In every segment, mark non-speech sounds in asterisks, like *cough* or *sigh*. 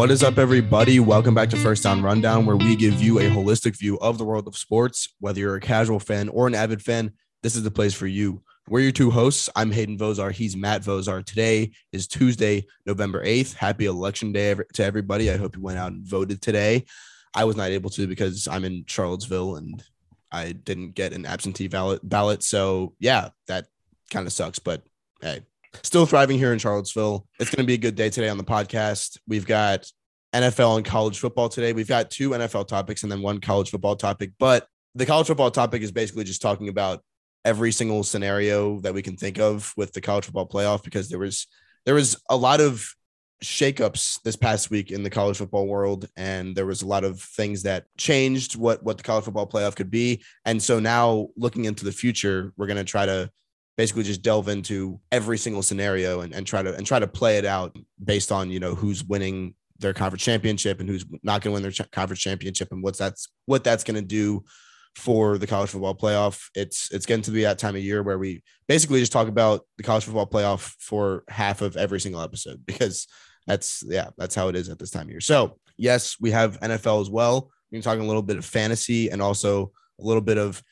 What is up, everybody? Welcome back to First Down Rundown, where we give you a holistic view of the world of sports. Whether you're a casual fan or an avid fan, this is the place for you. We're your two hosts. I'm Hayden Vozar. He's Matt Vozar. Today is Tuesday, November 8th. Happy election day to everybody. I hope you went out and voted today. I was not able to because I'm in Charlottesville and I didn't get an absentee ballot ballot. So yeah, that kind of sucks. But hey, still thriving here in Charlottesville. It's going to be a good day today on the podcast. We've got NFL and college football today. We've got two NFL topics and then one college football topic. But the college football topic is basically just talking about every single scenario that we can think of with the college football playoff because there was there was a lot of shakeups this past week in the college football world and there was a lot of things that changed what what the college football playoff could be and so now looking into the future we're going to try to basically just delve into every single scenario and, and try to and try to play it out based on you know who's winning their conference championship and who's not going to win their ch- conference championship and what's that's what that's going to do for the college football playoff. It's it's getting to be that time of year where we basically just talk about the college football playoff for half of every single episode *laughs* because that's yeah, that's how it is at this time of year. So yes, we have NFL as well. We're talking a little bit of fantasy and also a little bit of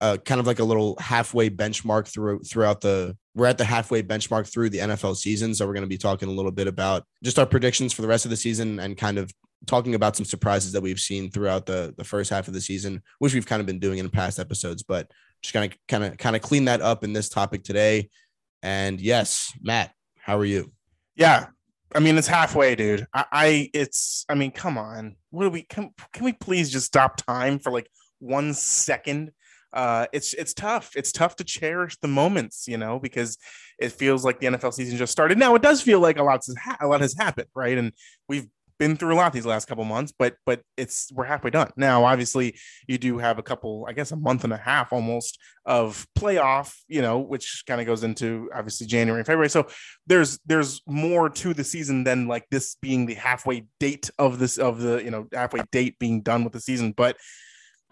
uh, kind of like a little halfway benchmark through throughout the we're at the halfway benchmark through the NFL season. So we're going to be talking a little bit about just our predictions for the rest of the season and kind of talking about some surprises that we've seen throughout the the first half of the season, which we've kind of been doing in past episodes, but just kind of kind of kind of clean that up in this topic today. And yes, Matt, how are you? Yeah, I mean, it's halfway, dude. I, I, it's, I mean, come on. What do we, can, can we please just stop time for like one second? Uh, it's, it's tough. It's tough to cherish the moments, you know, because it feels like the NFL season just started. Now it does feel like a lot has, ha- a lot has happened, right? And we've been through a lot these last couple months, but but it's we're halfway done now. Obviously, you do have a couple, I guess, a month and a half almost of playoff, you know, which kind of goes into obviously January and February. So there's there's more to the season than like this being the halfway date of this of the you know halfway date being done with the season, but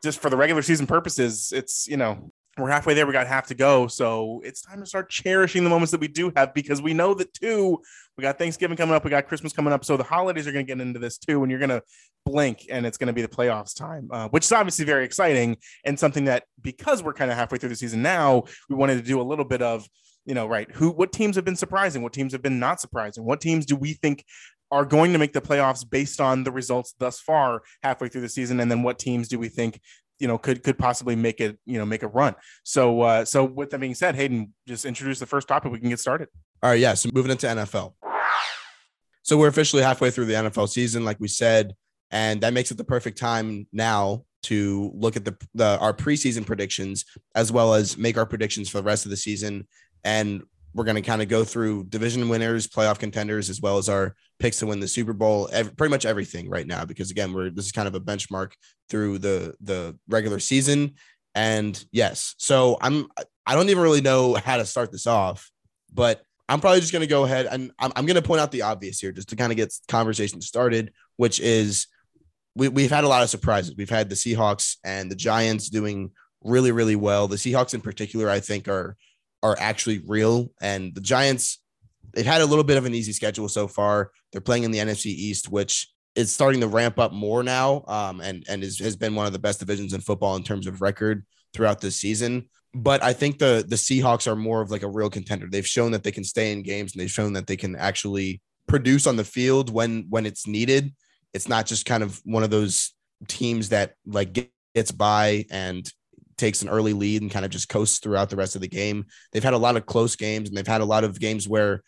just for the regular season purposes, it's you know we're halfway there. We got half to go. So it's time to start cherishing the moments that we do have because we know that too, we got Thanksgiving coming up, we got Christmas coming up. So the holidays are going to get into this too. And you're going to blink and it's going to be the playoffs time, uh, which is obviously very exciting and something that because we're kind of halfway through the season now, we wanted to do a little bit of, you know, right. Who, what teams have been surprising? What teams have been not surprising? What teams do we think are going to make the playoffs based on the results thus far halfway through the season? And then what teams do we think you know could could possibly make it you know make a run? So uh so with that being said hayden just introduce the first topic. We can get started. All right. Yeah. So moving into nfl so we're officially halfway through the nfl season like we said and that makes it the perfect time now to look at the, the our preseason predictions as well as make our predictions for the rest of the season. And we're going to kind of go through division winners, playoff contenders, as well as our picks to win the Super Bowl. Pretty much everything right now, because again, we're this is kind of a benchmark through the the regular season. And yes, so I'm I don't even really know how to start this off, but I'm probably just going to go ahead and I'm, I'm going to point out the obvious here, just to kind of get conversation started, which is we, we've had a lot of surprises. We've had the Seahawks and the Giants doing really, really well. The Seahawks in particular, I think, are are actually real. And the Giants, they've had a little bit of an easy schedule so far. They're playing in the NFC East, which is starting to ramp up more now, um, and and is, has been one of the best divisions in football in terms of record throughout this season. But I think the the Seahawks are more of like a real contender. They've shown that they can stay in games, and they've shown that they can actually produce on the field when when it's needed. It's not just kind of one of those teams that like gets by and takes an early lead and kind of just coasts throughout the rest of the game. They've had a lot of close games and they've had a lot of games where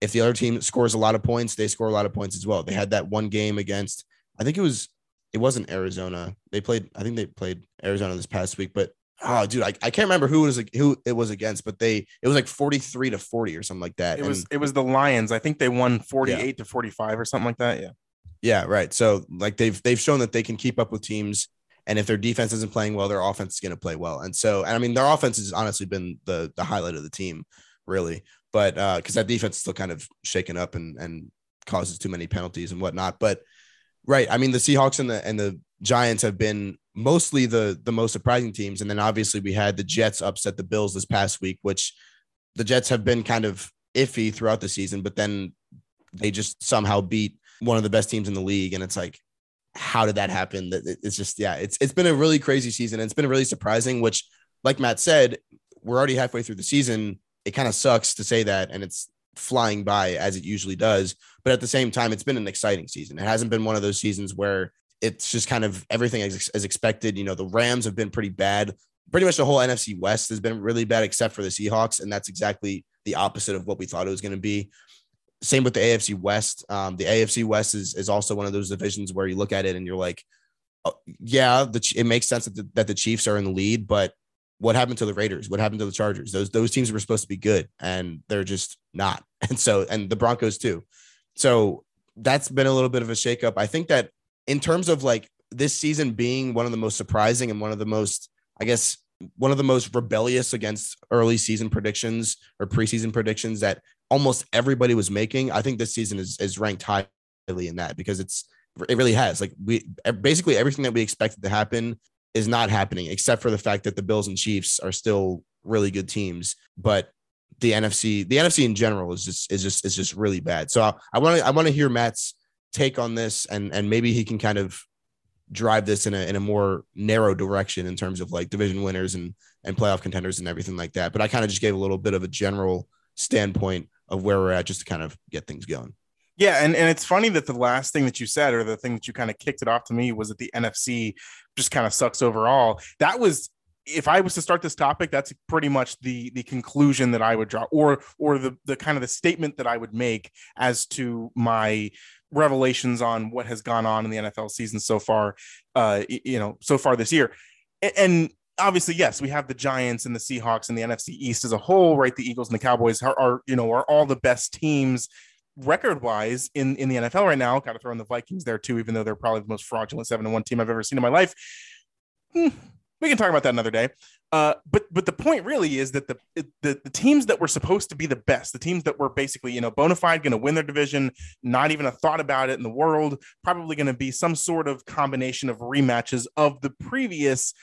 if the other team scores a lot of points, they score a lot of points as well. They had that one game against, I think it was, it wasn't Arizona. They played, I think they played Arizona this past week, but oh, dude, I, I can't remember who it was who it was against, but they it was like forty three to forty or something like that. It was it was the Lions. I think they won forty eight yeah. to forty five or something like that. Yeah. Yeah, right. So like they've they've shown that they can keep up with teams and if their defense isn't playing well, their offense is going to play well. And so, and I mean, their offense has honestly been the the highlight of the team, really. But because uh, that defense is still kind of shaken up and and causes too many penalties and whatnot. But right, I mean, the Seahawks and the and the Giants have been mostly the the most surprising teams, and then obviously we had the Jets upset the Bills this past week, which the Jets have been kind of iffy throughout the season, but then they just somehow beat one of the best teams in the league. And it's like, how did that happen? It's just, yeah, it's it's been a really crazy season. It's been really surprising, which, like Matt said, we're already halfway through the season. It kind of sucks to say that, and it's flying by as it usually does. But at the same time, it's been an exciting season. It hasn't been one of those seasons where it's just kind of everything as, as expected. You know, the Rams have been pretty bad. Pretty much the whole NFC West has been really bad, except for the Seahawks, and that's exactly the opposite of what we thought it was going to be. Same with the AFC West. Um, the AFC West is is also one of those divisions where you look at it and you're like, oh, yeah, the, it makes sense that the, that the Chiefs are in the lead, but what happened to the Raiders? What happened to the Chargers? Those those teams were supposed to be good, and they're just not. *laughs* And so, and the Broncos too. So that's been a little bit of a shakeup. I think that in terms of like this season being one of the most surprising and one of the most, I guess, one of the most rebellious against early season predictions or preseason predictions that almost everybody was making. I think this season is is ranked highly in that because it's it really has like we basically everything that we expected to happen is not happening except for the fact that the Bills and Chiefs are still really good teams, but the NFC the NFC in general is just is just is just really bad. So uh, I want to I want to hear Matt's take on this and and maybe he can kind of drive this in a in a more narrow direction in terms of like division winners and and playoff contenders and everything like that. But I kind of just gave a little bit of a general standpoint of where we're at just to kind of get things going. Yeah, and, and it's funny that the last thing that you said, or the thing that you kind of kicked it off to me, was that the NFC just kind of sucks overall. That was, if I was to start this topic, that's pretty much the the conclusion that I would draw, or or the the kind of the statement that I would make as to my revelations on what has gone on in the NFL season so far. Uh, you know, so far this year, and obviously, yes, we have the Giants and the Seahawks and the NFC East as a whole, right? The Eagles and the Cowboys are, are you know, are all the best teams record wise in, in the NFL right now. Got to throw in the Vikings there too, even though they're probably the most fraudulent seven and one team I've ever seen in my life. Hmm, we can talk about that another day. Uh, but but the point really is that the, the the teams that were supposed to be the best, the teams that were basically you know bona fide going to win their division, not even a thought about it in the world, probably going to be some sort of combination of rematches of the previous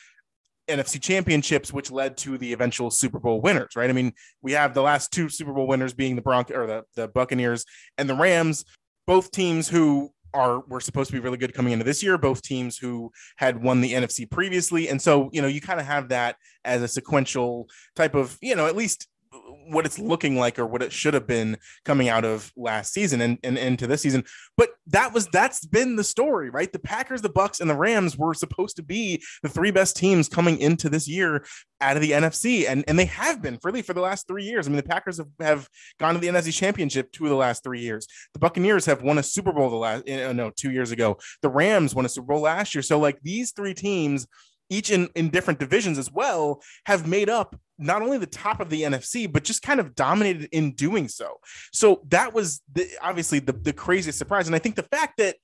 NFC championships, which led to the eventual Super Bowl winners, right? I mean, we have the last two Super Bowl winners being the Bronx or the, the Buccaneers and the Rams, both teams who are were supposed to be really good coming into this year, both teams who had won the NFC previously. And so, you know, you kind of have that as a sequential type of, you know, at least what it's looking like or what it should have been coming out of last season and, and into this season. But that was that's been the story, right? The Packers, the Bucks, and the Rams were supposed to be the three best teams coming into this year out of the NFC, and and they have been really for the last three years. I mean, the Packers have, have gone to the NFC Championship two of the last three years. The Buccaneers have won a Super Bowl the last eh, no two years ago. The Rams won a Super Bowl last year. So like these three teams each in, in different divisions as well, have made up not only the top of the NFC, but just kind of dominated in doing so. So that was the, obviously the, the craziest surprise. And I think the fact that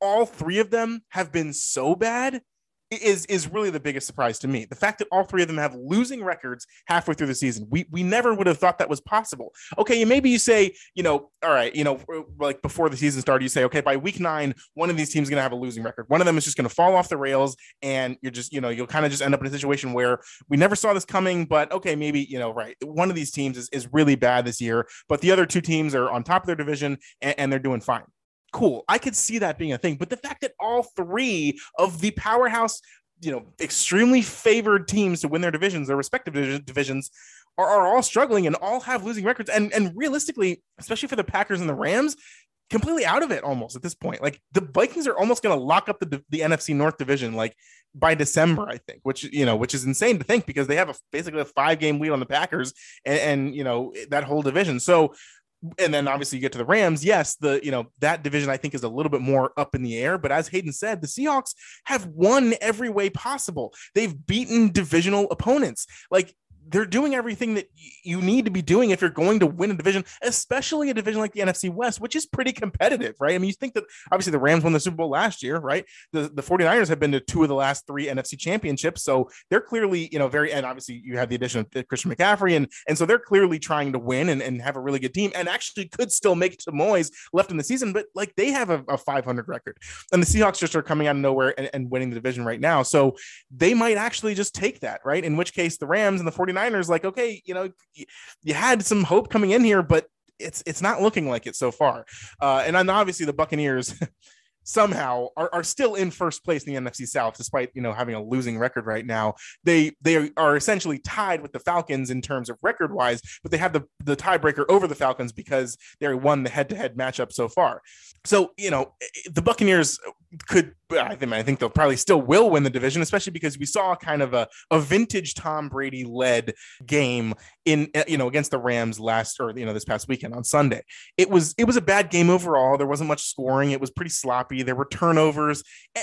all three of them have been so bad is is really the biggest surprise to me. The fact that all three of them have losing records halfway through the season. We we never would have thought that was possible. Okay, maybe you say, you know, all right, you know, like before the season started, you say, okay, by week nine, one of these teams is gonna have a losing record. One of them is just gonna fall off the rails, and you're just, you know, you'll kind of just end up in a situation where we never saw this coming, but okay, maybe, you know, right. One of these teams is, is really bad this year, but the other two teams are on top of their division and, and they're doing fine cool. I could see that being a thing. But the fact that all three of the powerhouse, you know, extremely favored teams to win their divisions, their respective divisions, are, are all struggling and all have losing records. And and realistically, especially for the Packers and the Rams, completely out of it almost at this point. Like the Vikings are almost going to lock up the the NFC North division like by December, I think, which you know, which is insane to think because they have a basically a five game lead on the Packers and, and you know that whole division. So and then obviously you get to the Rams. Yes, the you know that division I think is a little bit more up in the air. But as Hayden said, the Seahawks have won every way possible. They've beaten divisional opponents. Like they're doing everything that you need to be doing if you're going to win a division, especially a division like the NFC West, which is pretty competitive, right? I mean, you think that obviously the Rams won the Super Bowl last year, right? The, the 49ers have been to two of the last three NFC championships. So they're clearly, you know, very, and obviously you have the addition of Christian McCaffrey. And, and so they're clearly trying to win and, and have a really good team and actually could still make it to Moyes left in the season, but like they have a, a 500 record. And the Seahawks just are coming out of nowhere and, and winning the division right now. So they might actually just take that, right? In which case the Rams and the 49ers 49ers, like, okay, you know, you had some hope coming in here, but it's it's not looking like it so far. Uh, and then obviously the Buccaneers *laughs* somehow are, are still in first place in the NFC South, despite you know having a losing record right now. They they are essentially tied with the Falcons in terms of record wise, but they have the the tiebreaker over the Falcons because they won the head to head matchup so far. So you know the Buccaneers could I think I think they'll probably still will win the division, especially because we saw kind of a, a vintage Tom Brady led game in eh, you know against the Rams last or you know this past weekend on Sunday. It was it was a bad game overall. There wasn't much scoring. It was pretty sloppy. There were turnovers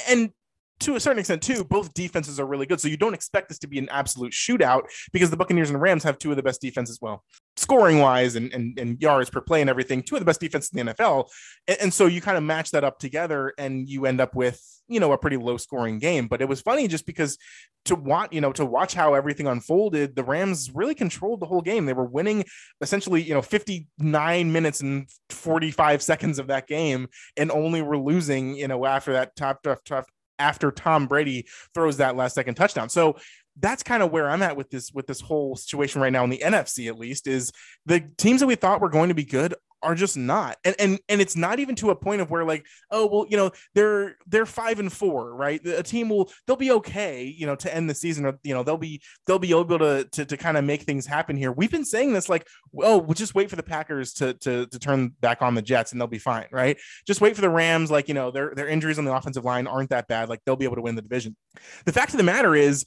and to a certain extent too both defenses are really good. So you don't expect this to be an absolute shootout because the buccaneers and rams have two of the best defenses well scoring wise and, and, and yards per play and everything two of the best defenses in the nfl and, and so you kind of match that up together and you end up with you know a pretty low scoring game. But it was funny just because to watch you know to watch how everything unfolded the rams really controlled the whole game. They were winning essentially you know 59 minutes and 45 seconds of that game and only were losing you know after that top tough tough after tom brady throws that last second touchdown. So that's kind of where I'm at with this with this whole situation right now in the NFC at least is the teams that we thought were going to be good are just not. And and and it's not even to a point of where like oh well you know they're they're five and four right? A team will they'll be okay you know to end the season or you know they'll be they'll be able to to, to kind of make things happen here. We've been saying this like oh we'll just wait for the packers to to to turn back on the jets and they'll be fine right? Just wait for the rams like you know their their injuries on the offensive line aren't that bad like they'll be able to win the division. The fact of the matter is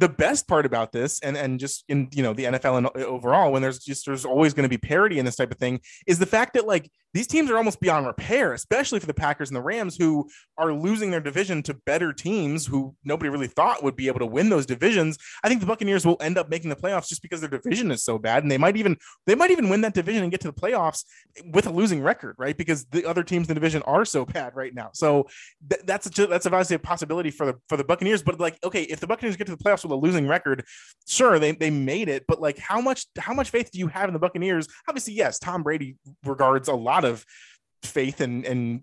the best part about this and and just in you know the NFL and uh, overall when there's just there's always going to be parity in this type of thing is the fact that like these teams are almost beyond repair especially for the Packers and the Rams who are losing their division to better teams who nobody really thought would be able to win those divisions. I think the Buccaneers will end up making the playoffs just because their division is so bad and they might even they might even win that division and get to the playoffs with a losing record right? Because the other teams in the division are so bad right now. So th- that's a, that's obviously a possibility for the for the Buccaneers but like okay if the Buccaneers get to the playoffs with a losing record, sure they they made it, but like how much how much faith do you have in the Buccaneers? Obviously, yes, Tom Brady regards a lot of faith and and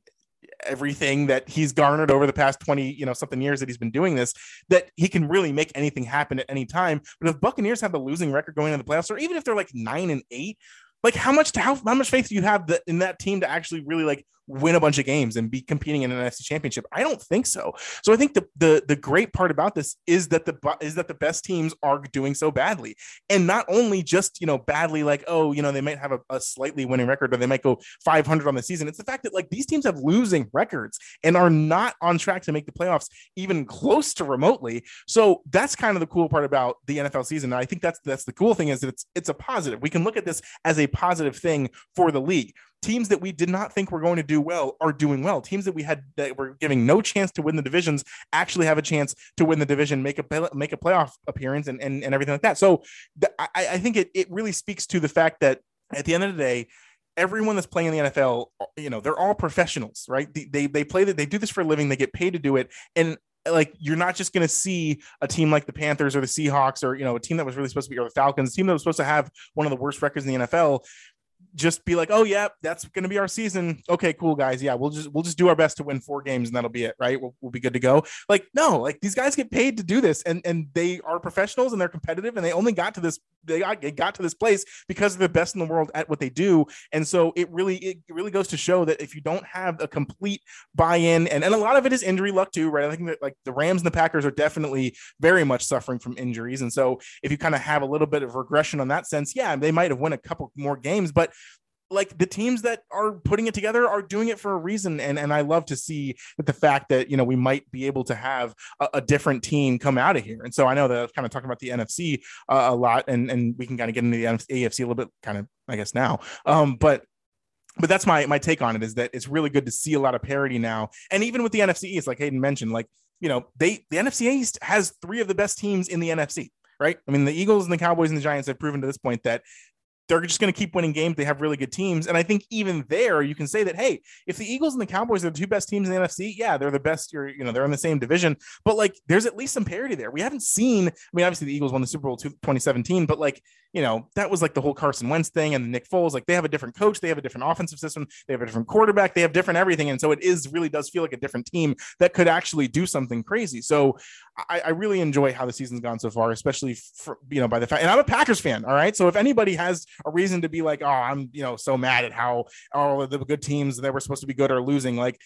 everything that he's garnered over the past 20 you know something years that he's been doing this that he can really make anything happen at any time. But if buccaneers have the losing record going into the playoffs or even if they're like nine and eight like how much how, how much faith do you have that in that team to actually really like win a bunch of games and be competing in an NFC championship? I don't think so. So I think the the the great part about this is that the is that the best teams are doing so badly. And not only just, you know, badly like, oh, you know, they might have a, a slightly winning record or they might go 500 on the season. It's the fact that like these teams have losing records and are not on track to make the playoffs even close to remotely. So that's kind of the cool part about the NFL season. And I think that's that's the cool thing is that it's it's a positive. We can look at this as a positive thing for the league teams that we did not think were going to do well are doing well. Teams that we had that were giving no chance to win the divisions actually have a chance to win the division, make a make a playoff appearance, and and, and everything like that. So th- I, I think it it really speaks to the fact that at the end of the day, everyone that's playing in the NFL, you know, they're all professionals, right? They, they, they play that, they do this for a living, they get paid to do it. And like, you're not just going to see a team like the Panthers or the Seahawks or, you know, a team that was really supposed to be, or the Falcons, team that was supposed to have one of the worst records in the NFL just be like, oh yeah, that's going to be our season. Okay, cool guys. Yeah, we'll just we'll just do our best to win four games and that'll be it, right? We'll, we'll be good to go. Like no, like these guys get paid to do this, and and they are professionals and they're competitive, and they only got to this they got, got to this place because they're the best in the world at what they do. And so it really it really goes to show that if you don't have a complete buy-in, and and a lot of it is injury luck too, right? I think that like the Rams and the Packers are definitely very much suffering from injuries, and so if you kind of have a little bit of regression on that sense, yeah, they might have won a couple more games, but like the teams that are putting it together are doing it for a reason and and I love to see that the fact that you know we might be able to have a, a different team come out of here. And so I know that I've kind of talking about the NFC uh, a lot and and we can kind of get into the AFC a little bit kind of I guess now. Um but but that's my my take on it is that it's really good to see a lot of parity now. And even with the NFC East like Hayden mentioned like you know they the NFC East has three of the best teams in the NFC right? I mean, the Eagles and the Cowboys and the Giants have proven to this point that they're just going to keep winning games. They have really good teams. And I think even there, you can say that, hey, if the Eagles and the Cowboys are the two best teams in the NFC, yeah, they're the best. You're, you know, they're in the same division, but like there's at least some parity there. We haven't seen, I mean, obviously the Eagles won the Super Bowl 2017, but like, you know, that was like the whole Carson Wentz thing and Nick Foles. Like they have a different coach, they have a different offensive system, they have a different quarterback, they have different everything. And so it is really does feel like a different team that could actually do something crazy. So I, I really enjoy how the season's gone so far, especially for you know by the fact. And I'm a Packers fan. All right, so if anybody has a reason to be like, oh, I'm you know so mad at how all of the good teams that were supposed to be good are losing, like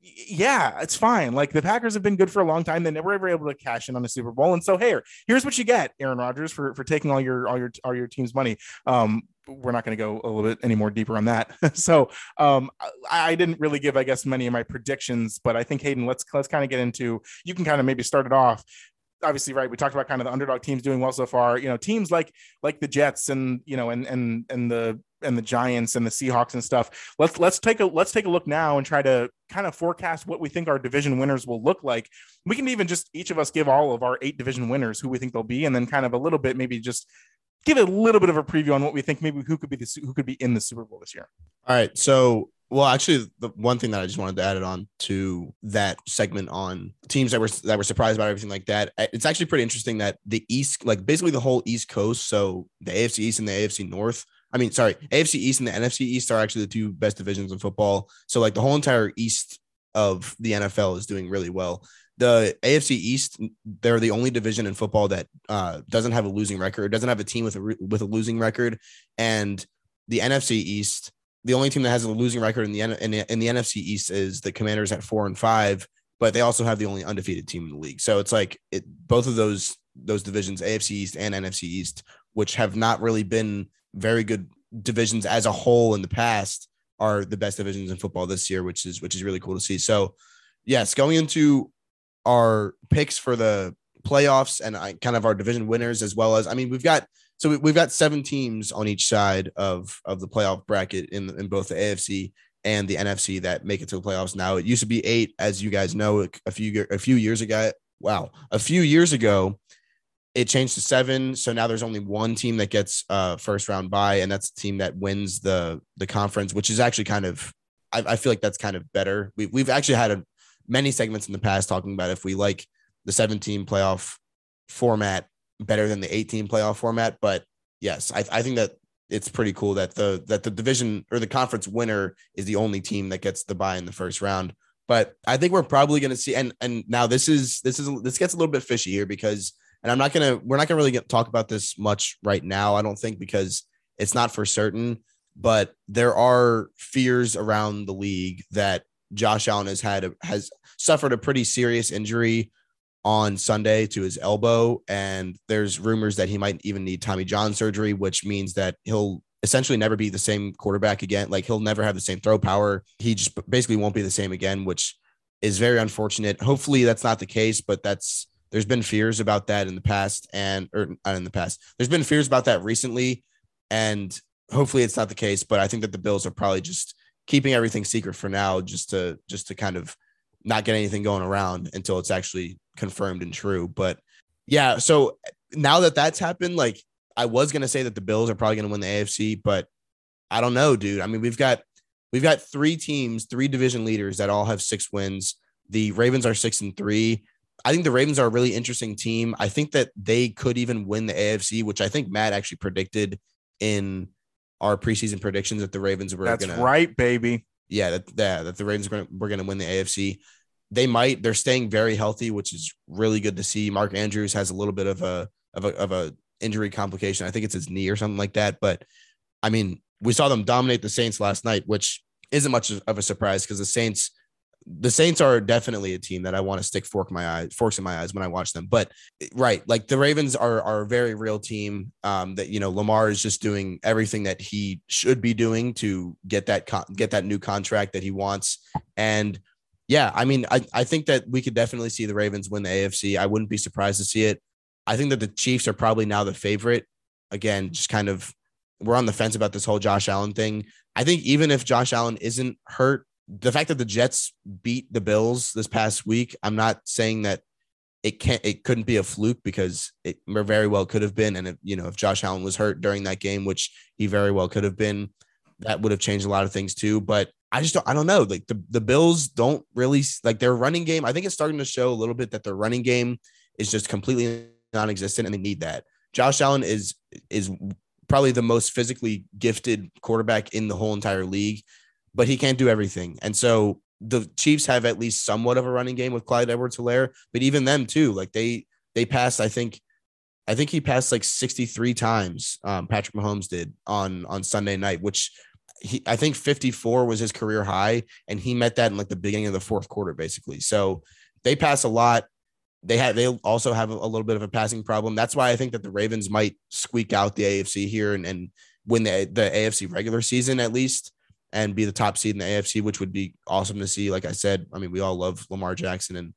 yeah, it's fine. Like the Packers have been good for a long time. They never ever able to cash in on a Super Bowl. And so hey, here's what you get, Aaron Rodgers, for for taking all your all your all your team's money. Um, we're not going to go a little bit any more deeper on that. *laughs* so um, I, I, didn't really give, I guess, many of my predictions, but I think Hayden, let's let's kind of get into. You can kind of maybe start it off obviously right we talked about kind of the underdog teams doing well so far you know teams like like the jets and you know and and and the and the Giants and the Seahawks and stuff. Let's let's take a let's take a look now and try to kind of forecast what we think our division winners will look like. We can even just each of us give all of our eight division winners who we think they'll be, and then kind of a little bit maybe just give a little bit of a preview on what we think maybe who could be the who could be in the Super Bowl this year. All right, so well, actually, the one thing that I just wanted to add it on to that segment on teams that were that were surprised about everything like that. It's actually pretty interesting that the East, like basically the whole East Coast, so the AFC East and the AFC North, I mean, sorry, AFC East and the NFC East are actually the two best divisions in football. So like the whole entire East of the NFL is doing really well. The AFC East, they're the only division in football that uh, doesn't have a losing record, doesn't have a team with a with a losing record, and the NFC East, the only team that has a losing record in the in the, in the NFC East is the Commanders at four and five, but they also have the only undefeated team in the league. So it's like it both of those those divisions, AFC East and NFC East, which have not really been very good divisions as a whole in the past are the best divisions in football this year, which is which is really cool to see. So, yes, going into our picks for the playoffs and I, kind of our division winners as well as I mean we've got so we, have got seven teams on each side of of the playoff bracket in in both the AFC and the NFC that make it to the playoffs. Now it used to be eight, as you guys know, a few a few years ago. Wow, a few years ago, it changed to seven. So now there's only one team that gets uh first round bye, and that's the team that wins the the conference, which is actually kind of I, I feel like that's kind of better. We, we've actually had a, many segments in the past talking about if we like the 17 playoff format better than the 18 playoff format. But yes, I, I think that it's pretty cool that the that the division or the conference winner is the only team that gets the buy in the first round. But I think we're probably going to see and and now this is this is this gets a little bit fishy here because and I'm not gonna we're not gonna really get, talk about this much right now. I don't think because it's not for certain, but there are fears around the league that Josh Allen has had has suffered a pretty serious injury on Sunday to his elbow, and there's rumors that he might even need Tommy John surgery, which means that he'll essentially never be the same quarterback again. Like he'll never have the same throw power. He just basically won't be the same again, which is very unfortunate. Hopefully that's not the case, but that's there's been fears about that in the past and or not in the past. There's been fears about that recently, and hopefully it's not the case. But I think that the Bills are probably just keeping everything secret for now, just to just to kind of not get anything going around until it's actually confirmed and true. But yeah, so now that that's happened, like I was gonna say that the Bills are probably gonna win the AFC, but I don't know, dude. I mean, we've got we've got three teams, three division leaders that all have six wins. The Ravens are six and three. I think the Ravens are a really interesting team. I think that they could even win the AFC, which I think Matt actually predicted in our preseason predictions that the Ravens were. That's gonna, right, baby. Yeah, that yeah, that the Ravens were gonna, were going to win the AFC. They might. They're staying very healthy, which is really good to see. Mark Andrews has a little bit of a of a of a injury complication. I think it's his knee or something like that. But I mean, we saw them dominate the Saints last night, which isn't much of a surprise because the Saints the Saints are definitely a team that I want to stick fork my eyes, forks in my eyes when I watch them. But right, like the Ravens are are a very real team. Um, that you know Lamar is just doing everything that he should be doing to get that con- get that new contract that he wants. And yeah, I mean, I I think that we could definitely see the Ravens win the AFC. I wouldn't be surprised to see it. I think that the Chiefs are probably now the favorite. Again, just kind of we're on the fence about this whole Josh Allen thing. I think even if Josh Allen isn't hurt, the fact that the Jets beat the Bills this past week, I'm not saying that it can't it couldn't be a fluke because it very well could have been. And if you know, if Josh Allen was hurt during that game, which he very well could have been, that would have changed a lot of things too. But I just don't I don't know. Like the, the Bills don't really like their running game. I think it's starting to show a little bit that their running game is just completely non-existent and they need that. Josh Allen is is probably the most physically gifted quarterback in the whole entire league but he can't do everything. And so the Chiefs have at least somewhat of a running game with Clyde Edwards Helaire, but even them too, like they they passed, I think, I think he passed like 63 times. Um, Patrick Mahomes did on on Sunday night, which he I think 54 was his career high, and he met that in like the beginning of the fourth quarter, basically. So they pass a lot. They have they also have a little bit of a passing problem. That's why I think that the Ravens might squeak out the AFC here and, and win the the AFC regular season at least and be the top seed in the AFC, which would be awesome to see. Like I said, I mean, we all love Lamar Jackson and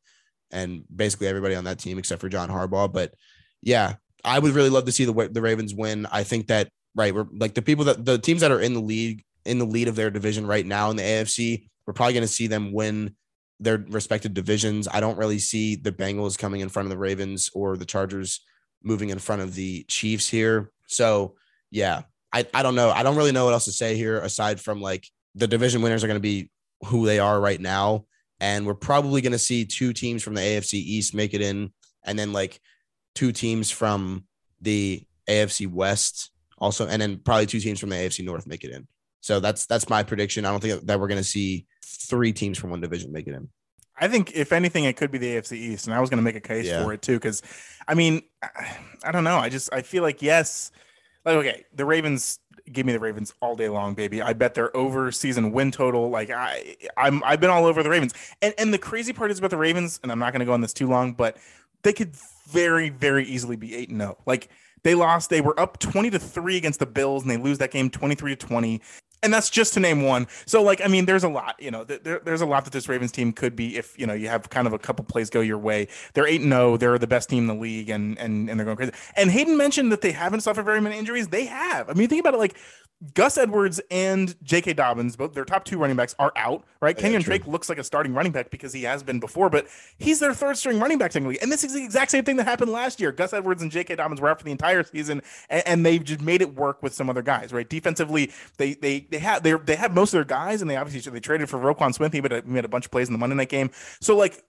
and basically everybody on that team except for John Harbaugh. But yeah, I would really love to see the the Ravens win. I think that right, we're like the people that the teams that are in the league in the lead of their division right now in the AFC, we're probably going to see them win their respective divisions. I don't really see the Bengals coming in front of the Ravens or the Chargers moving in front of the Chiefs here. So yeah, I, I don't know. I don't really know what else to say here aside from like the division winners are going to be who they are right now. And we're probably going to see two teams from the AFC East make it in, and then like two teams from the AFC West also, and then probably two teams from the AFC North make it in. So that's that's my prediction. I don't think that we're going to see three teams from one division make it in. I think if anything, it could be the AFC East, and I was going to make a case yeah. for it too. Because, I mean, I, I don't know. I just I feel like yes, like okay, the Ravens give me the Ravens all day long, baby. I bet their over season win total. Like I, I'm, I've been all over the Ravens. And and the crazy part is about the Ravens, and I'm not going to go on this too long, but they could very, very easily be eight and zero. Oh. Like they lost, they were up twenty to three against the Bills, and they lose that game twenty three to twenty and that's just to name one. So, like, I mean, there's a lot. You know, there, there's a lot that this Ravens team could be if you know you have kind of a couple plays go your way. They're eight and zero. They're the best team in the league, and and and they're going crazy. And Hayden mentioned that they haven't suffered very many injuries. They have. I mean, think about it. Like Gus Edwards and J.K. Dobbins, both their top two running backs, are out. Right? Oh, yeah, Kenyan Drake looks like a starting running back because he has been before, but he's their third string running back technically. And this is the exact same thing that happened last year. Gus Edwards and J.K. Dobbins were out for the entire season, and, and they've just made it work with some other guys. Right? Defensively, they they they have they they have most of their guys, and they obviously they traded for Roquan Smith. He made a bunch of plays in the Monday night game. So like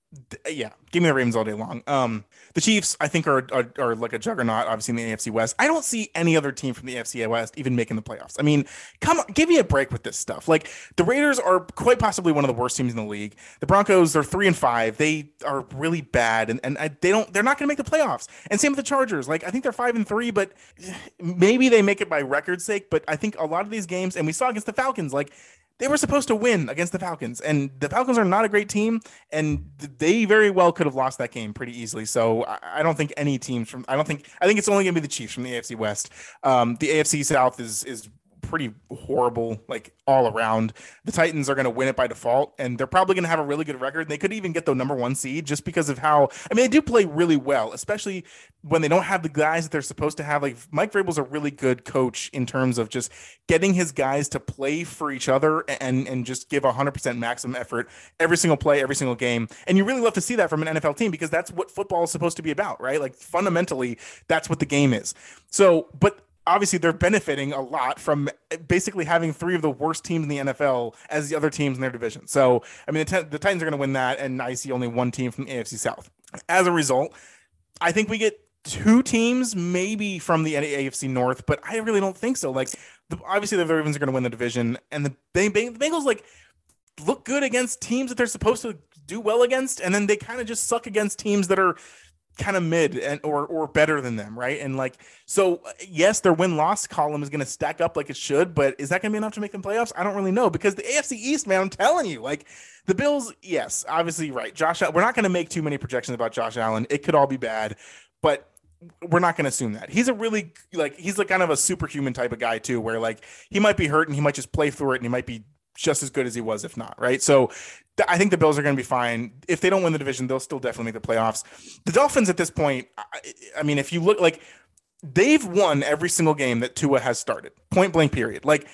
yeah, give me the Ravens all day long. Um, the Chiefs, I think, are, are, are like a juggernaut, obviously in the AFC West. I don't see any other team from the AFC West even making the playoffs. I mean, come on, give me a break with this stuff. Like the Raiders are quite possibly one of the worst teams in the league. The Broncos are three and five. They are really bad, and and I, they don't. They're not going to make the playoffs. And same with the Chargers. Like I think they're five and three, but *sighs* maybe they make it by record sake. But I think a lot of these games, and we saw against the Falcons, like they were supposed to win against the Falcons, and the Falcons are not a great team, and they very well could have lost that game pretty easily. So I, don't think any teams from I don't think I think it's only going to be the Chiefs from the AFC West. Um, the AFC South is is pretty horrible, like all around. The Titans are going to win it by default, and they're probably going to have a really good record. They could even get the number one seed just because of how. I mean, they do play really well, especially when they don't have the guys that they're supposed to have. Like Mike Vrabel's a really good coach in terms of just getting his guys to play for each other and and just give hundred percent maximum effort every single play, every single game. And you really love to see that from an NFL team because that's what football is supposed to be about, right? Like fundamentally, that's what the game is. So, but obviously they're benefiting a lot from basically having three of the worst teams in the NFL as the other teams in their division. So, I mean, the, the Titans are going to win that, and I see only one team from the AFC South. As a result, I think we get two teams maybe from the AFC North, but I really don't think so. Like, the, obviously, the Ravens are going to win the division, and the, the Bengals like look good against teams that they're supposed to do well against, and then they kind of just suck against teams that are kind of mid and or or better than them, right? And like so yes, their win loss column is going to stack up like it should, but is that going to be enough to make them playoffs? I don't really know because the AFC East, man, I'm telling you, like the Bills, yes, obviously right. Josh we're not going to make too many projections about Josh Allen. It could all be bad, but we're not going to assume that he's a really like he's like kind of a superhuman type of guy too where like he might be hurt and he might just play through it and he might be just as good as he was if not right so I think the Bills are going to be fine. If they don't win the division, they'll still definitely make the playoffs. The Dolphins at this point, I, I mean, if you look like they've won every single game that Tua has started, point blank, period. Like,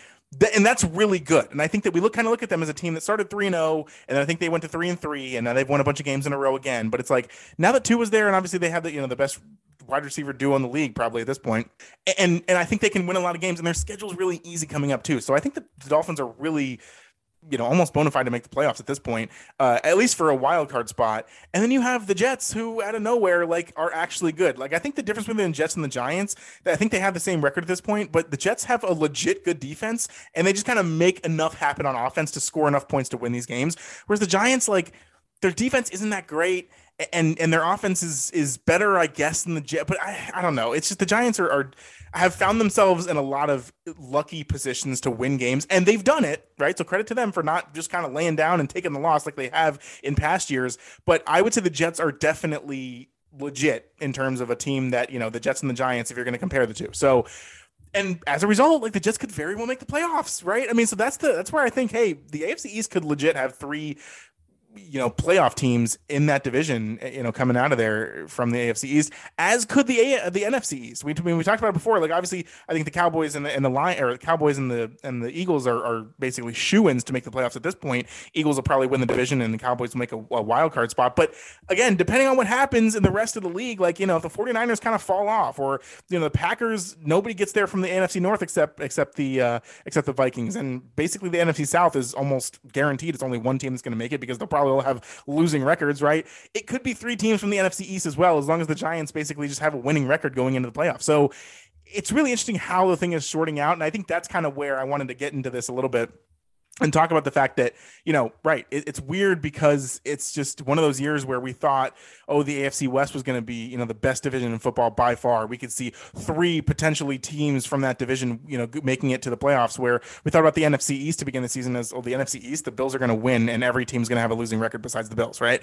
and that's really good. And I think that we look kind of look at them as a team that started 3 and 0 and I think they went to 3 and 3 and now they've won a bunch of games in a row again, but it's like now that Tua is there and obviously they have the you know the best wide receiver duo in the league probably at this point. And and I think they can win a lot of games and their schedule is really easy coming up too. So I think the Dolphins are really you know, almost bona fide to make the playoffs at this point, uh, at least for a wild card spot. And then you have the Jets, who out of nowhere, like, are actually good. Like, I think the difference between the Jets and the Giants, I think they have the same record at this point, but the Jets have a legit good defense, and they just kind of make enough happen on offense to score enough points to win these games. Whereas the Giants, like, their defense isn't that great and and their offense is is better, I guess, than the Jet. But I, I don't know. It's just the Giants are, are have found themselves in a lot of lucky positions to win games, and they've done it right. So credit to them for not just kind of laying down and taking the loss like they have in past years. But I would say the Jets are definitely legit in terms of a team that you know the Jets and the Giants. If you're going to compare the two, so and as a result, like the Jets could very well make the playoffs, right? I mean, so that's the that's where I think, hey, the AFC East could legit have three you know playoff teams in that division you know coming out of there from the AFC East as could the A- the NFC East. We, I mean, we talked about it before like obviously I think the Cowboys and the and the line or the Cowboys and the and the Eagles are, are basically shoo-ins to make the playoffs at this point. Eagles will probably win the division and the Cowboys will make a, a wild card spot. But again depending on what happens in the rest of the league like you know if the 49ers kind of fall off or you know the Packers nobody gets there from the NFC North except except the uh except the Vikings. And basically the NFC South is almost guaranteed it's only one team that's going to make it because they'll probably have losing records, right? It could be three teams from the NFC East as well, as long as the Giants basically just have a winning record going into the playoffs. So it's really interesting how the thing is sorting out. And I think that's kind of where I wanted to get into this a little bit and talk about the fact that you know right it, it's weird because it's just one of those years where we thought oh the afc west was going to be you know the best division in football by far. We could see three potentially teams from that division you know making it to the playoffs where we thought about the nfc east to begin the season as oh the nfc east the bills are going to win and every team's going to have a losing record besides the bills right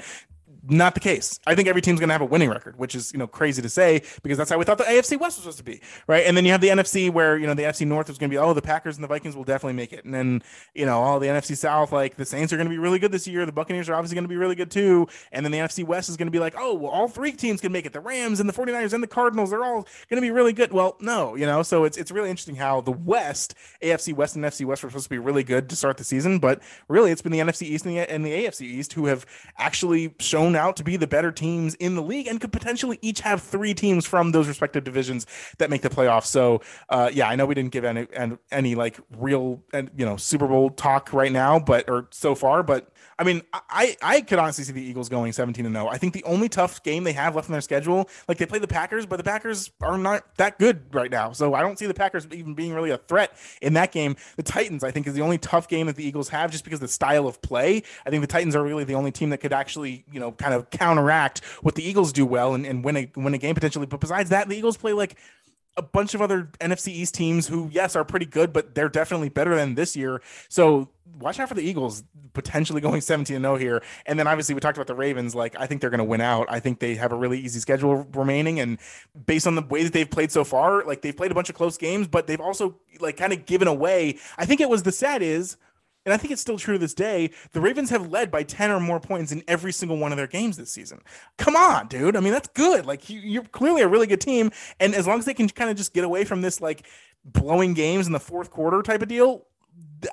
not the case. I think every team's going to have a winning record, which is you know crazy to say because that's how we thought the AFC West was supposed to be, right? And then you have the NFC where you know the NFC North is going to be oh the Packers and the Vikings will definitely make it, and then you know all the NFC South like the Saints are going to be really good this year, the Buccaneers are obviously going to be really good too, and then the NFC West is going to be like oh well all three teams can make it, the Rams and the 49ers and the Cardinals they're all going to be really good. Well, no, you know, so it's it's really interesting how the West, AFC West and NFC West were supposed to be really good to start the season, but really it's been the NFC East and the, and the AFC East who have actually shown out to be the better teams in the league and could potentially each have three teams from those respective divisions that make the playoffs. So, uh, yeah, I know we didn't give any and any like real and you know Super Bowl talk right now, but or so far, but I mean, I I could honestly see the Eagles going 17 and 0. I think the only tough game they have left in their schedule, like they play the Packers, but the Packers are not that good right now. So I don't see the Packers even being really a threat in that game. The Titans, I think, is the only tough game that the Eagles have just because the style of play. I think the Titans are really the only team that could actually, you know, kind of counteract what the Eagles do well and, and win a win a game potentially. But besides that, the Eagles play like a bunch of other NFC East teams who, yes, are pretty good, but they're definitely better than this year. So watch out for the Eagles potentially *laughs* going 17 0 here. And then obviously we talked about the Ravens. Like, I think they're going to win out. I think they have a really easy schedule remaining. And based on the way that they've played so far, like they've played a bunch of close games, but they've also like kind of given away. I think it was the sad is and I think it's still true to this day, the Ravens have led by 10 or more points in every single one of their games this season. Come on, dude. I mean, that's good. Like, you, are clearly a really good team. And as long as they can kind of just get away from this, like, blowing games in the fourth quarter type of deal,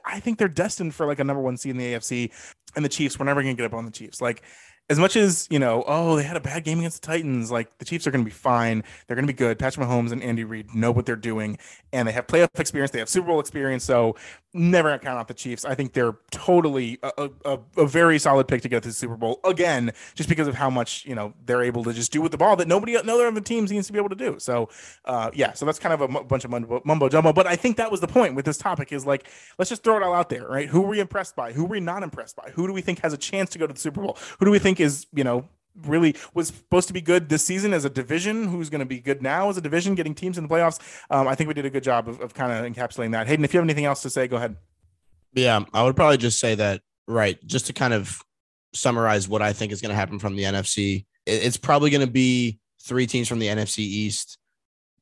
I think they're destined for like a number one seed in the AFC. And the Chiefs, we're never going to get up on the Chiefs. Like, as much as you know, oh, they had a bad game against the Titans. Like the Chiefs are going to be fine. They're going to be good. Patrick Mahomes and Andy Reid know what they're doing, and they have playoff experience. They have Super Bowl experience. So never count out the Chiefs. I think they're totally a, a, a, very solid pick to get to the Super Bowl again, just because of how much you know they're able to just do with the ball that nobody no other the teams seems to be able to do. So uh, yeah, so that's kind of a m- bunch of mumbo, mumbo jumbo. But I think that was the point with this topic is like let's just throw it all out there, right? Who were we impressed by? Who were we not impressed by? Who do we think has a chance to go to the Super Bowl? Who do we think is you know really was supposed to be good this season as a division who's going to be good now as a division getting teams in the playoffs. Um, i think we did a good job of, of kind of encapsulating that. Hayden if you have anything else to say go ahead. Yeah i would probably just say that right just to kind of summarize what i think is going to happen from the nfc it's probably going to be three teams from the nfc east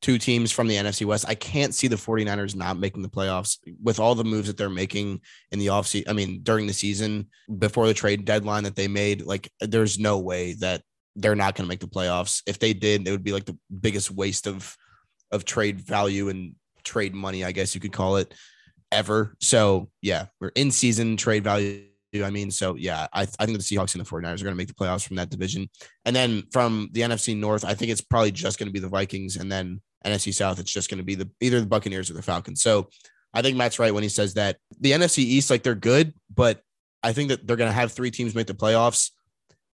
two teams from the NFC West. I can't see the 49ers not making the playoffs with all the moves that they're making in the offseason. I mean, during the season, before the trade deadline that they made, like there's no way that they're not going to make the playoffs. If they did, it would be like the biggest waste of of trade value and trade money, I guess you could call it, ever. So yeah, we're in season trade value. I mean, so yeah, I, I think the Seahawks and the 49ers are going to make the playoffs from that division. And then from the NFC North, I think it's probably just going to be the Vikings and then NFC South, it's just going to be the either the Buccaneers or the Falcons. So I think Matt's right when he says that the NFC East, like they're good, but I think that they're going to have three teams make the playoffs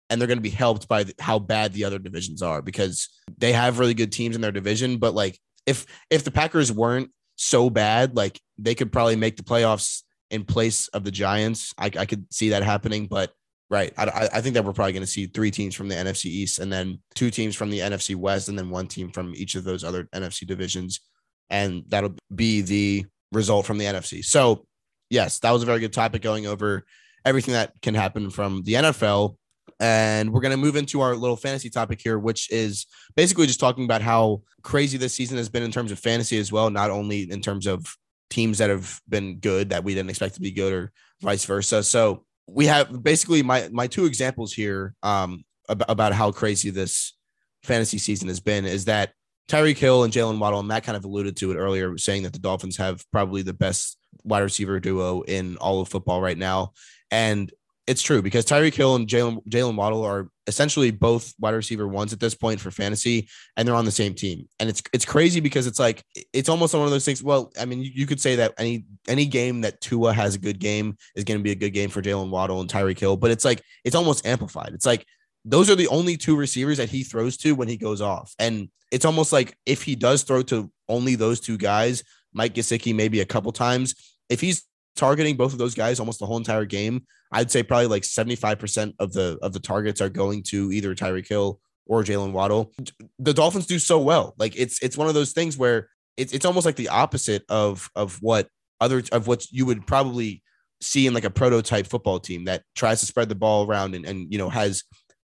and they're going to be helped by how bad the other divisions are because they have really good teams in their division. But like if if the Packers weren't so bad, like they could probably make the playoffs in place of the Giants. I, I could see that happening, but right, I, I think that we're probably going to see three teams from the NFC East and then two teams from the NFC West and then one team from each of those other NFC divisions, and that'll be the result from the NFC. So yes, that was a very good topic going over everything that can happen from the NFL. And we're going to move into our little fantasy topic here, which is basically just talking about how crazy this season has been in terms of fantasy as well, not only in terms of teams that have been good that we didn't expect to be good or vice versa. So we have basically my my two examples here um, about, about how crazy this fantasy season has been is that Tyreek Hill and Jalen Waddle, and Matt kind of alluded to it earlier, saying that the Dolphins have probably the best wide receiver duo in all of football right now. And it's true because Tyreek Hill and Jalen Jalen Waddle are essentially both wide receiver ones at this point for fantasy, and they're on the same team. And it's it's crazy because it's like it's almost one of those things. Well, I mean, you, you could say that any any game that Tua has a good game is going to be a good game for Jalen Waddle and Tyreek Hill, but it's like it's almost amplified. It's like those are the only two receivers that he throws to when he goes off, and it's almost like if he does throw to only those two guys, Mike Gesicki maybe a couple times. If he's targeting both of those guys almost the whole entire game, I'd say probably like 75% of the of the targets are going to either Tyreek Hill or Jalen Waddle. The Dolphins do so well. Like it's it's one of those things where it's it's almost like the opposite of of what other of what you would probably see in like a prototype football team that tries to spread the ball around and, and you know has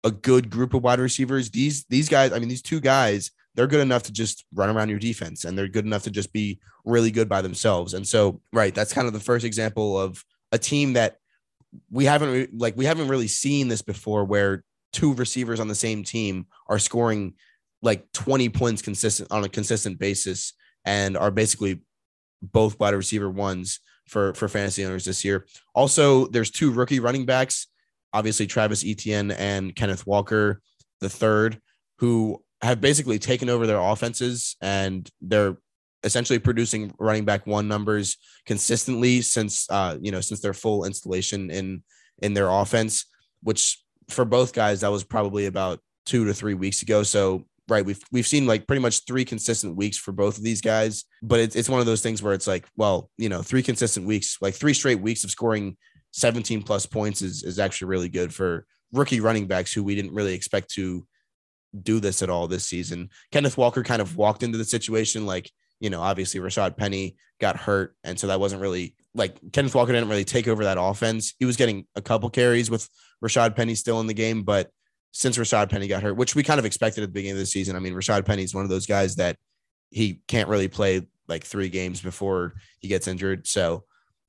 a good group of wide receivers. These these guys, I mean, these two guys they're good enough to just run around your defense and they're good enough to just be really good by themselves. And so, right, that's kind of the first example of a team that we haven't like we haven't really seen this before where two receivers on the same team are scoring like 20 points consistent on a consistent basis and are basically both wide receiver ones for for fantasy owners this year. Also, there's two rookie running backs, obviously Travis Etienne and Kenneth Walker the third, who have basically taken over their offenses and they're essentially producing running back one numbers consistently since uh you know since their full installation in in their offense which for both guys that was probably about 2 to 3 weeks ago. So right we've we've seen like pretty much three consistent weeks for both of these guys but it's, it's one of those things where it's like well you know three consistent weeks like three straight weeks of scoring 17 plus points is is actually really good for rookie running backs who we didn't really expect to do this at all this season. Kenneth Walker kind of walked into the situation like, you know, obviously Rashad Penny got hurt. And so that wasn't really like Kenneth Walker didn't really take over that offense. He was getting a couple carries with Rashad Penny still in the game, but since Rashad Penny got hurt, which we kind of expected at the beginning of the season, I mean, Rashad Penny is one of those guys that he can't really play like three games before he gets injured. So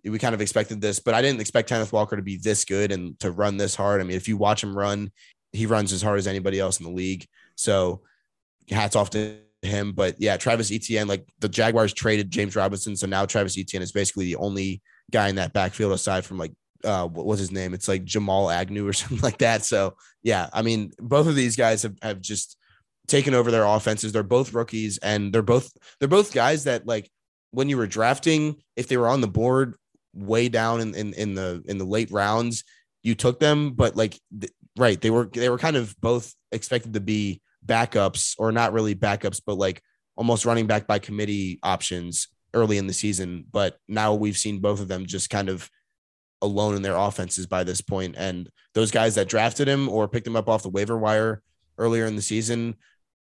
we kind of expected this, but I didn't expect Kenneth Walker to be this good and to run this hard. I mean, if you watch him run, he runs as hard as anybody else in the league. So hats off to him. But yeah, Travis Etienne, like the Jaguars traded James Robinson. So now Travis Etienne is basically the only guy in that backfield aside from like uh what was his name? It's like Jamal Agnew or *laughs* something like that. So yeah, I mean, both of these guys have, have just taken over their offenses. They're both rookies and they're both they're both guys that like when you were drafting, if they were on the board way down in in, in the in the late rounds, you took them, but like right. They were they were kind of both expected to be backups or not really backups but like almost running back by committee options early in the season. But now we've seen both of them just kind of alone in their offenses by this point. And those guys that drafted him or picked him up off the waiver wire earlier in the season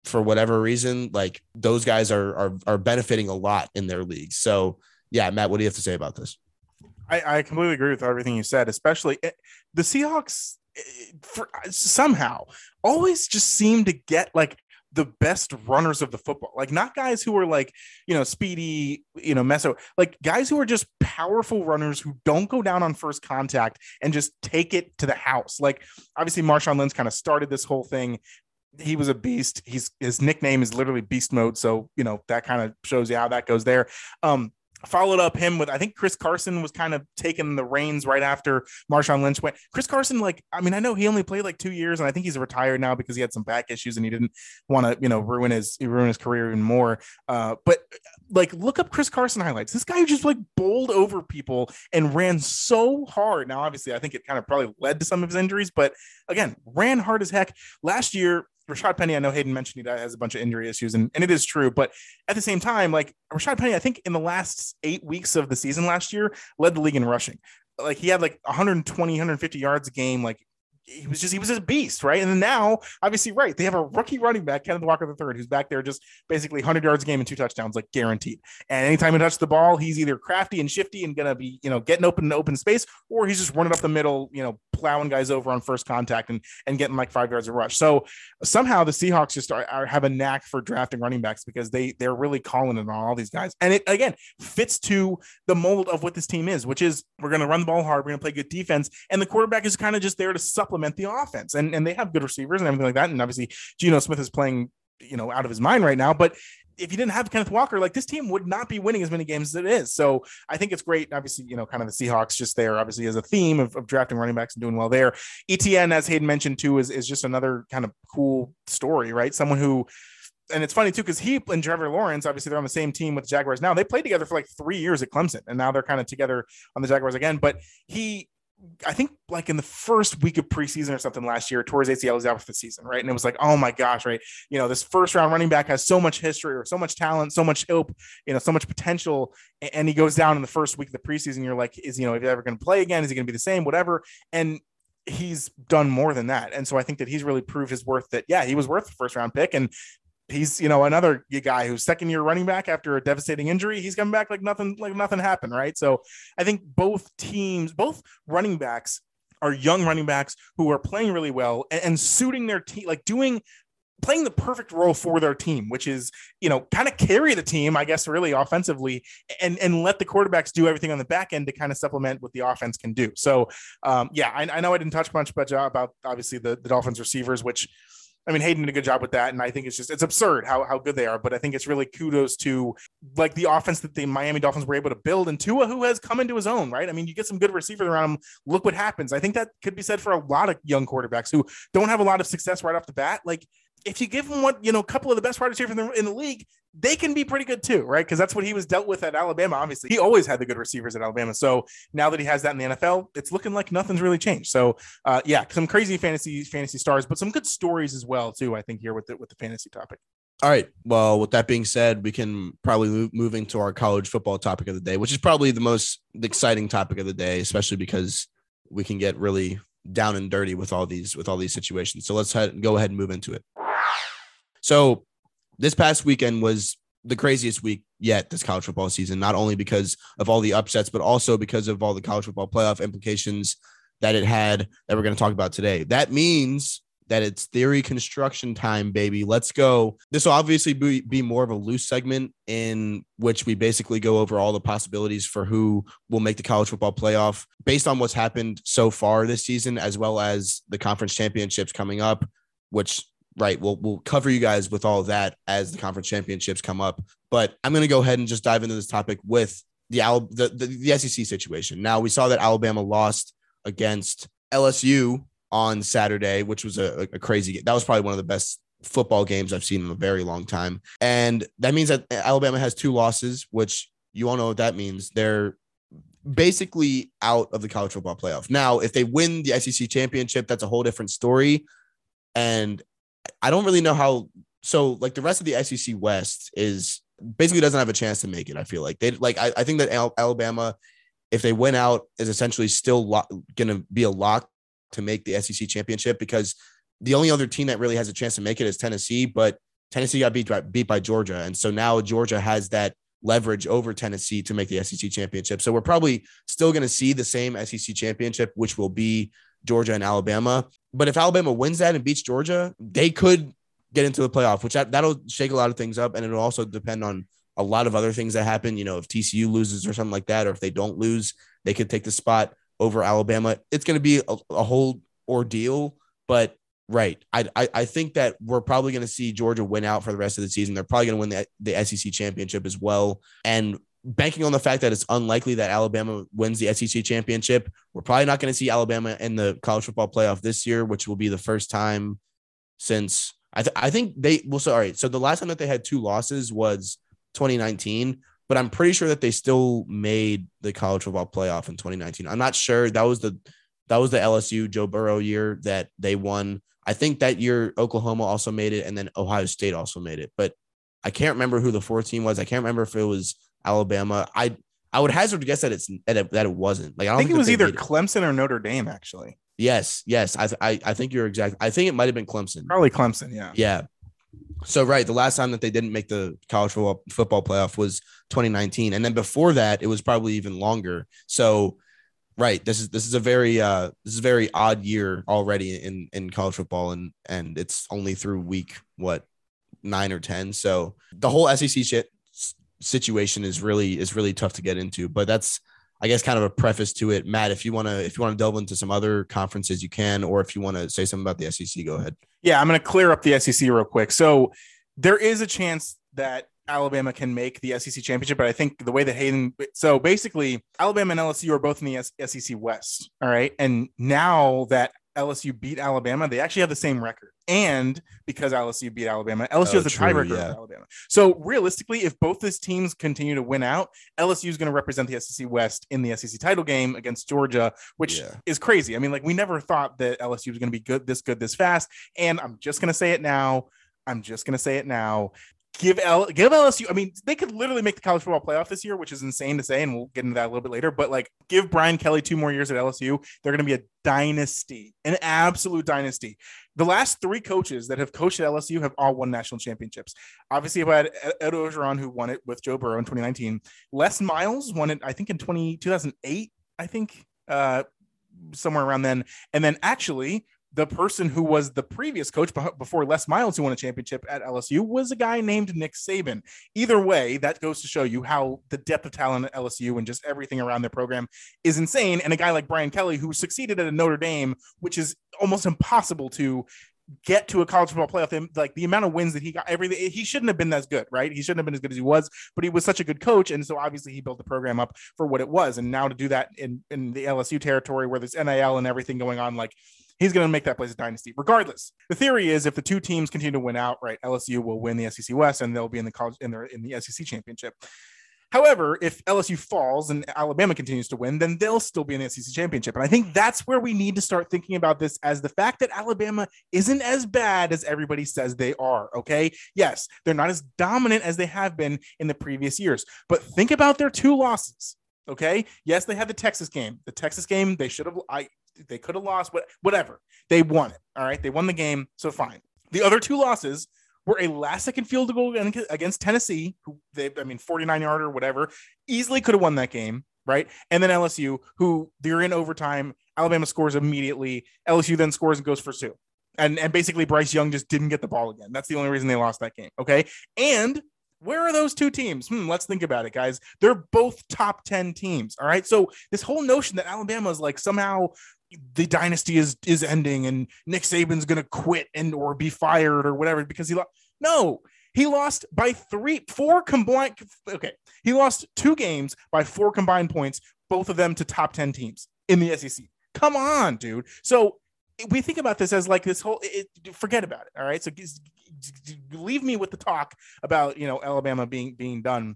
for whatever reason like those guys are are, are benefiting a lot in their leagues so yeah matt what do you have to say about this? I, I completely agree with everything you said especially eh, the seahawks for, somehow always just seem to get like the best runners of the football. Like not guys who are like, you know, speedy, you know, meso, like guys who are just powerful runners who don't go down on first contact and just take it to the house. Like obviously Marshawn Lynch kind of started this whole thing. He was a beast. He's his nickname is literally beast mode. So, you know, that kind of shows you how that goes there. Um, followed up him with I think Chris Carson was kind of taking the reins right after Marshawn Lynch went. Chris Carson, like, I mean, I know he only played like two years, and I think he's retired now because he had some back issues and he didn't want to, you know, ruin his ruin his career even more. Uh, but like, look up Chris Carson highlights. This guy just like bowled over people and ran so hard. Now, obviously, I think it kind of probably led to some of his injuries, but again, ran hard as heck. Last year, Rashad Penny, I know Hayden mentioned he has a bunch of injury issues, and, and it is true. But at the same time, like Rashad Penny, I think in the last eight weeks of the season last year, led the league in rushing. Like he had like 120, 150 yards a game, like he was just he was a beast, right? And then now, obviously, right, they have a rookie running back, Kenneth Walker the third, who's back there just basically 100 yards a game and two touchdowns, like guaranteed. And anytime he touches the ball, he's either crafty and shifty and gonna be, you know, getting open in open space, or he's just running up the middle, you know, plowing guys over on first contact and and getting like five yards of rush. So somehow the Seahawks just are, are have a knack for drafting running backs because they they're really calling it on all these guys, and it again fits to the mold of what this team is, which is we're gonna run the ball hard, we're gonna play good defense, and the quarterback is kind of just there to supplement the offense. And, and they have good receivers and everything like that. And obviously, Geno Smith is playing, you know, out of his mind right now. But if you didn't have Kenneth Walker, like this team would not be winning as many games as it is. So I think it's great. Obviously, you know, kind of the Seahawks just there, obviously, as a theme of, of drafting running backs and doing well there. Etienne, as Hayden mentioned too, is, is just another kind of cool story, right? Someone who and it's funny too because he and Trevor Lawrence, obviously, they're on the same team with the Jaguars now. They played together for like three years at Clemson, and now they're kind of together on the Jaguars again. But he I think like in the first week of preseason or something last year, towards ACL was out for the season, right? And it was like, oh my gosh, right? You know, this first round running back has so much history or so much talent, so much hope, you know, so much potential, and he goes down in the first week of the preseason. You're like, is you know, if ever going to play again? Is he going to be the same? Whatever. And he's done more than that, and so I think that he's really proved his worth. That yeah, he was worth the first round pick, and he's you know another guy who's second year running back after a devastating injury. He's coming back like nothing like nothing happened right? So i think both teams both running backs are young running backs who are playing really well and, and suiting their team like doing playing the perfect role for their team which is you know kind of carry the team i guess really offensively and and let the quarterbacks do everything on the back end to kind of supplement what the offense can do. So um, yeah I, I know i didn't touch much but uh, about obviously the, the dolphins receivers which I mean, Hayden did a good job with that, and I think it's just it's absurd how how good they are. But I think it's really kudos to like the offense that the Miami Dolphins were able to build, and Tua, who has come into his own, right? I mean, you get some good receivers around him. Look what happens. I think that could be said for a lot of young quarterbacks who don't have a lot of success right off the bat. Like if you give them what you know, a couple of the best wide receivers in the, in the league, they can be pretty good too, right? Because that's what he was dealt with at Alabama. Obviously, he always had the good receivers at Alabama. So now that he has that in the NFL, it's looking like nothing's really changed. So uh, yeah, some crazy fantasy fantasy stars, but some good stories as well too. I think here with the with the fantasy topic. All right. Well, with that being said, we can probably move into our college football topic of the day, which is probably the most exciting topic of the day, especially because we can get really down and dirty with all these with all these situations. So let's head, go ahead and move into it. So this past weekend was the craziest week yet this college football season, not only because of all the upsets, but also because of all the college football playoff implications that it had that we're going to talk about today. That means that it's theory construction time, baby. Let's go. This will obviously be, be more of a loose segment in which we basically go over all the possibilities for who will make the college football playoff based on what's happened so far this season, as well as the conference championships coming up, which right we'll we'll cover you guys with all that as the conference championships come up but i'm going to go ahead and just dive into this topic with the, the, the the sec situation. Now we saw that alabama lost against lsu on saturday which was a, a crazy game that was probably one of the best football games i've seen in a very long time. And that means that alabama has two losses which you all know what that means. They're basically out of the college football playoff. Now if they win the sec championship that's a whole different story. And I don't really know how. So like the rest of the SEC West is basically doesn't have a chance to make it. I feel like they like I, I think that Alabama, if they win out, is essentially still lo- going to be a lock to make the SEC championship because the only other team that really has a chance to make it is Tennessee, but Tennessee got beat by, beat by Georgia, and so now Georgia has that leverage over Tennessee to make the SEC championship. So we're probably still going to see the same SEC championship, which will be Georgia and Alabama. But if Alabama wins that and beats Georgia, they could get into the playoff, which that, that'll shake a lot of things up. And it'll also depend on a lot of other things that happen. You know, if TCU loses or something like that, or if they don't lose, they could take the spot over Alabama. It's going to be a, a, whole ordeal. But right, I, I, I think that we're probably going to see Georgia win out for the rest of the season. They're probably going to win the, the SEC championship as well. And banking on the fact that it's unlikely that Alabama wins the SEC championship, we're probably not going to see Alabama in the college football playoff this year, which will be the first time since I, th- I think they well, sorry. So the last time that they had two losses was 2019, but I'm pretty sure that they still made the college football playoff in 2019. I'm not sure that was the that was the LSU Joe Burrow year that they won. I think that year Oklahoma also made it, and then Ohio State also made it. But I can't remember who the fourth team was. I can't remember if it was Alabama. I I would hazard to guess that it's that it, that it wasn't. Like I, I think, think it was either it. Clemson or Notre Dame, actually. Yes, yes. I, I I think you're exact. I think it might have been Clemson. Probably Clemson. Yeah. Yeah. So right, the last time that they didn't make the college football, football playoff was 2019, and then before that, it was probably even longer. So, right, this is this is a very uh this is a very odd year already in in college football, and and it's only through week what nine or ten. So the whole SEC shit situation is really is really tough to get into. But that's I guess kind of a preface to it. Matt, if you want to if you want to delve into some other conferences, you can, or if you want to say something about the SEC, go ahead. Yeah, I'm going to clear up the SEC real quick. So there is a chance that Alabama can make the SEC championship, but I think the way that Hayden, so basically, Alabama and LSU are both in the SEC West. All right. And now that LSU beat Alabama, they actually have the same record. And because LSU beat Alabama, LSU Oh, has a tiebreaker yeah. with Alabama. So realistically, if both these teams continue to win out, LSU is going to represent the SEC West in the SEC title game against Georgia, which Yeah. is crazy. I mean, like we never thought that LSU was going to be good, this good, this fast. And I'm just going to say it now. I'm just going to say it now. Give L give LSU. I mean, they could literally make the college football playoff this year, which is insane to say, and we'll get into that a little bit later. But like, give Brian Kelly two more years at LSU. They're going to be a dynasty, an absolute dynasty. The last three coaches that have coached at LSU have all won national championships. Obviously, we had Ed Orgeron, who won it with Joe Burrow in 2019. Les Miles won it, I think, in 20, 2008, I think, uh, somewhere around then. And then actually, the person who was the previous coach before Les Miles, who won a championship at LSU, was a guy named Nick Saban. Either way, that goes to show you how the depth of talent at LSU and just everything around their program is insane. And a guy like Brian Kelly, who succeeded at a Notre Dame, which is almost impossible to get to a college football playoff. Like the amount of wins that he got, everything eh, he shouldn't have been as good, right? He shouldn't have been as good as he was, but he was such a good coach, and so obviously he built the program up for what it was. And now to do that in in the LSU territory where there's NIL and everything going on, like he's going to make that place a dynasty. Regardless, the theory is if the two teams continue to win out, right, LSU will win the SEC West and they'll be in the college in their in the SEC championship. However, if LSU falls and Alabama continues to win, then they'll still be in the SEC championship. And I think that's where we need to start thinking about this as the fact that Alabama isn't as bad as everybody says they are. Okay. Yes, they're not as dominant as they have been in the previous years, but think about their two losses. Okay. Yes, they had the Texas game. The Texas game, they should have, I, they could have lost, but whatever. They won it. All right. They won the game. So fine. The other two losses were a last second field goal against Tennessee, who they, I mean, 49 yarder or whatever, easily could have won that game. Right. And then LSU, who they're in overtime. Alabama scores immediately. LSU then scores and goes for two. And, and basically, Bryce Young just didn't get the ball again. That's the only reason they lost that game. Okay. And where are those two teams? Hmm, let's think about it, guys. They're both top 10 teams. All right. So, this whole notion that Alabama is like somehow the dynasty is is ending and Nick Saban's gonna quit and or be fired or whatever because he lost. No, he lost by three, four combined. Okay, he lost two games by four combined points, both of them to top ten teams in the SEC. Come on, dude. So we think about this as like this whole. It, forget about it. All right. So leave me with the talk about you know Alabama being being done.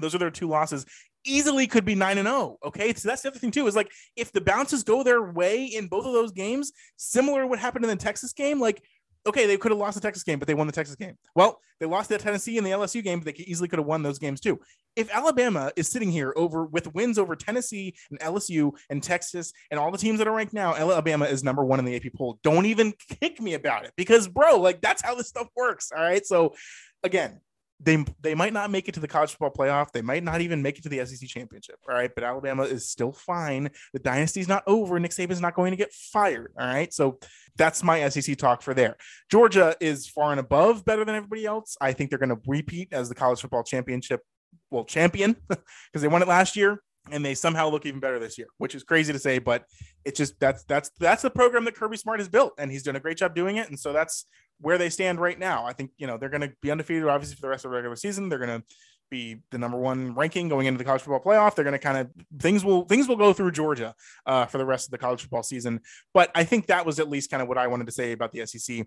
Those are their two losses. Easily could be nine and zero. Okay, so that's the other thing too. Is like if the bounces go their way in both of those games, similar what happened in the Texas game, like okay, they could have lost the Texas game, but they won the Texas game. Well, they lost the Tennessee and the LSU game, but they easily could have won those games too. If Alabama is sitting here over with wins over Tennessee and LSU and Texas and all the teams that are ranked now, Alabama is number one in the AP poll. Don't even kick me about it because, bro, like that's how this stuff works. All right. So, again, they they might not make it to the college football playoff. They might not even make it to the SEC championship. All right, but Alabama is still fine. The dynasty's not over. Nick Saban's not going to get fired. All right, so that's my SEC talk for there. Georgia is far and above better than everybody else. I think they're going to repeat as the college football championship, well, champion *laughs* because they won it last year and they somehow look even better this year, which is crazy to say, but it's just that's that's that's the program that Kirby Smart has built, and he's done a great job doing it. And so that's where they stand right now. I think you know they're going to be undefeated, obviously, for the rest of the regular season. They're going to be the number one ranking going into the college football playoff. They're going to kind of things will things will go through Georgia uh, for the rest of the college football season. But I think that was at least kind of what I wanted to say about the SEC.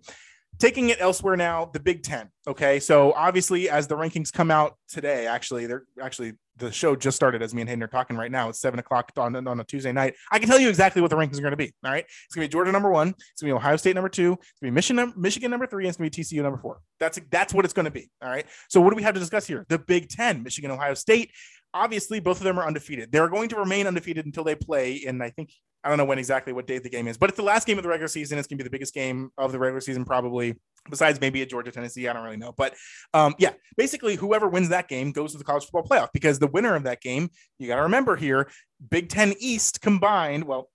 Taking it elsewhere now, the Big Ten. Okay, so obviously, as the rankings come out today, actually, they're actually the show just started as me and Hayden are talking right now. It's seven o'clock on, on a Tuesday night. I can tell you exactly what the rankings are going to be. All right. It's going to be Georgia number one. It's going to be Ohio State number two. It's going to be Michigan, Michigan number three. And it's going to be TCU number four. That's, that's what it's going to be. All right. So what do we have to discuss here? The Big Ten, Michigan, Ohio State. Obviously, both of them are undefeated. They're going to remain undefeated until they play in, I think, I don't know when exactly what date the game is, but it's the last game of the regular season. It's going to be the biggest game of the regular season, probably besides maybe at Georgia, Tennessee. I don't really know. But um, yeah, basically, whoever wins that game goes to the college football playoff because the winner of that game, you got to remember here, Big Ten East combined, well,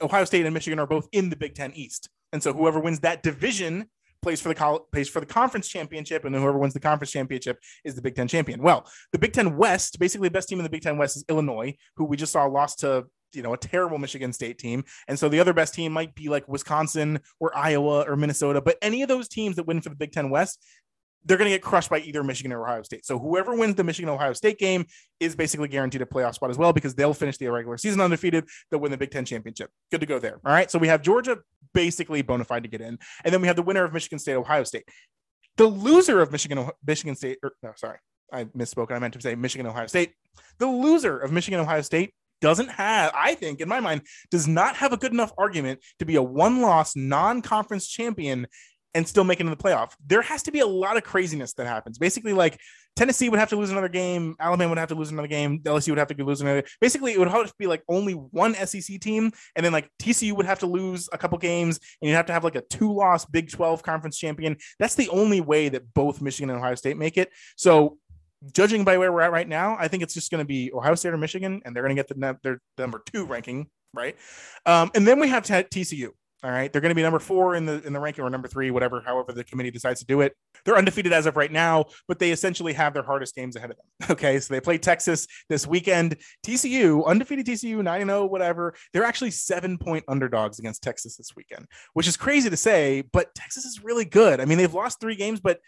Ohio State and Michigan are both in the Big Ten East. And so whoever wins that division plays for the college, plays for the conference championship, and then whoever wins the conference championship is the Big Ten champion. Well, the Big Ten West, basically the best team in the Big Ten West is Illinois, who we just saw lost to you know a terrible Michigan State team, and so the other best team might be like Wisconsin or Iowa or Minnesota. But any of those teams that win for the Big Ten West, they're going to get crushed by either Michigan or Ohio State. So whoever wins the Michigan Ohio State game is basically guaranteed a playoff spot as well because they'll finish the regular season undefeated. They'll win the Big Ten championship. Good to go there. All right. So we have Georgia basically bona fide to get in, and then we have the winner of Michigan State Ohio State. The loser of Michigan Michigan State. Or, no, sorry, I misspoke. I meant to say Michigan Ohio State. The loser of Michigan Ohio State doesn't have, I think, in my mind, does not have a good enough argument to be a one loss non conference champion and still make it in the playoff. There has to be a lot of craziness that happens. Basically, like Tennessee would have to lose another game, Alabama would have to lose another game, LSU would have to lose another. Basically, it would have to be like only one SEC team, and then like TCU would have to lose a couple games, and you'd have to have like a two-loss Big 12 conference champion. That's the only way that both Michigan and Ohio State make it. So judging by where we're at right now, I think it's just going to be Ohio State or Michigan, and they're going to get the their number two ranking, right? Um, and then we have TCU. All right, they're going to be number four in the in the ranking or number three, whatever, however the committee decides to do it. They're undefeated as of right now, but they essentially have their hardest games ahead of them. *laughs* Okay, so they play Texas this weekend. TCU, undefeated TCU, nine zero, oh, whatever. They're actually seven point underdogs against Texas this weekend, which is crazy to say, but Texas is really good. I mean, they've lost three games, but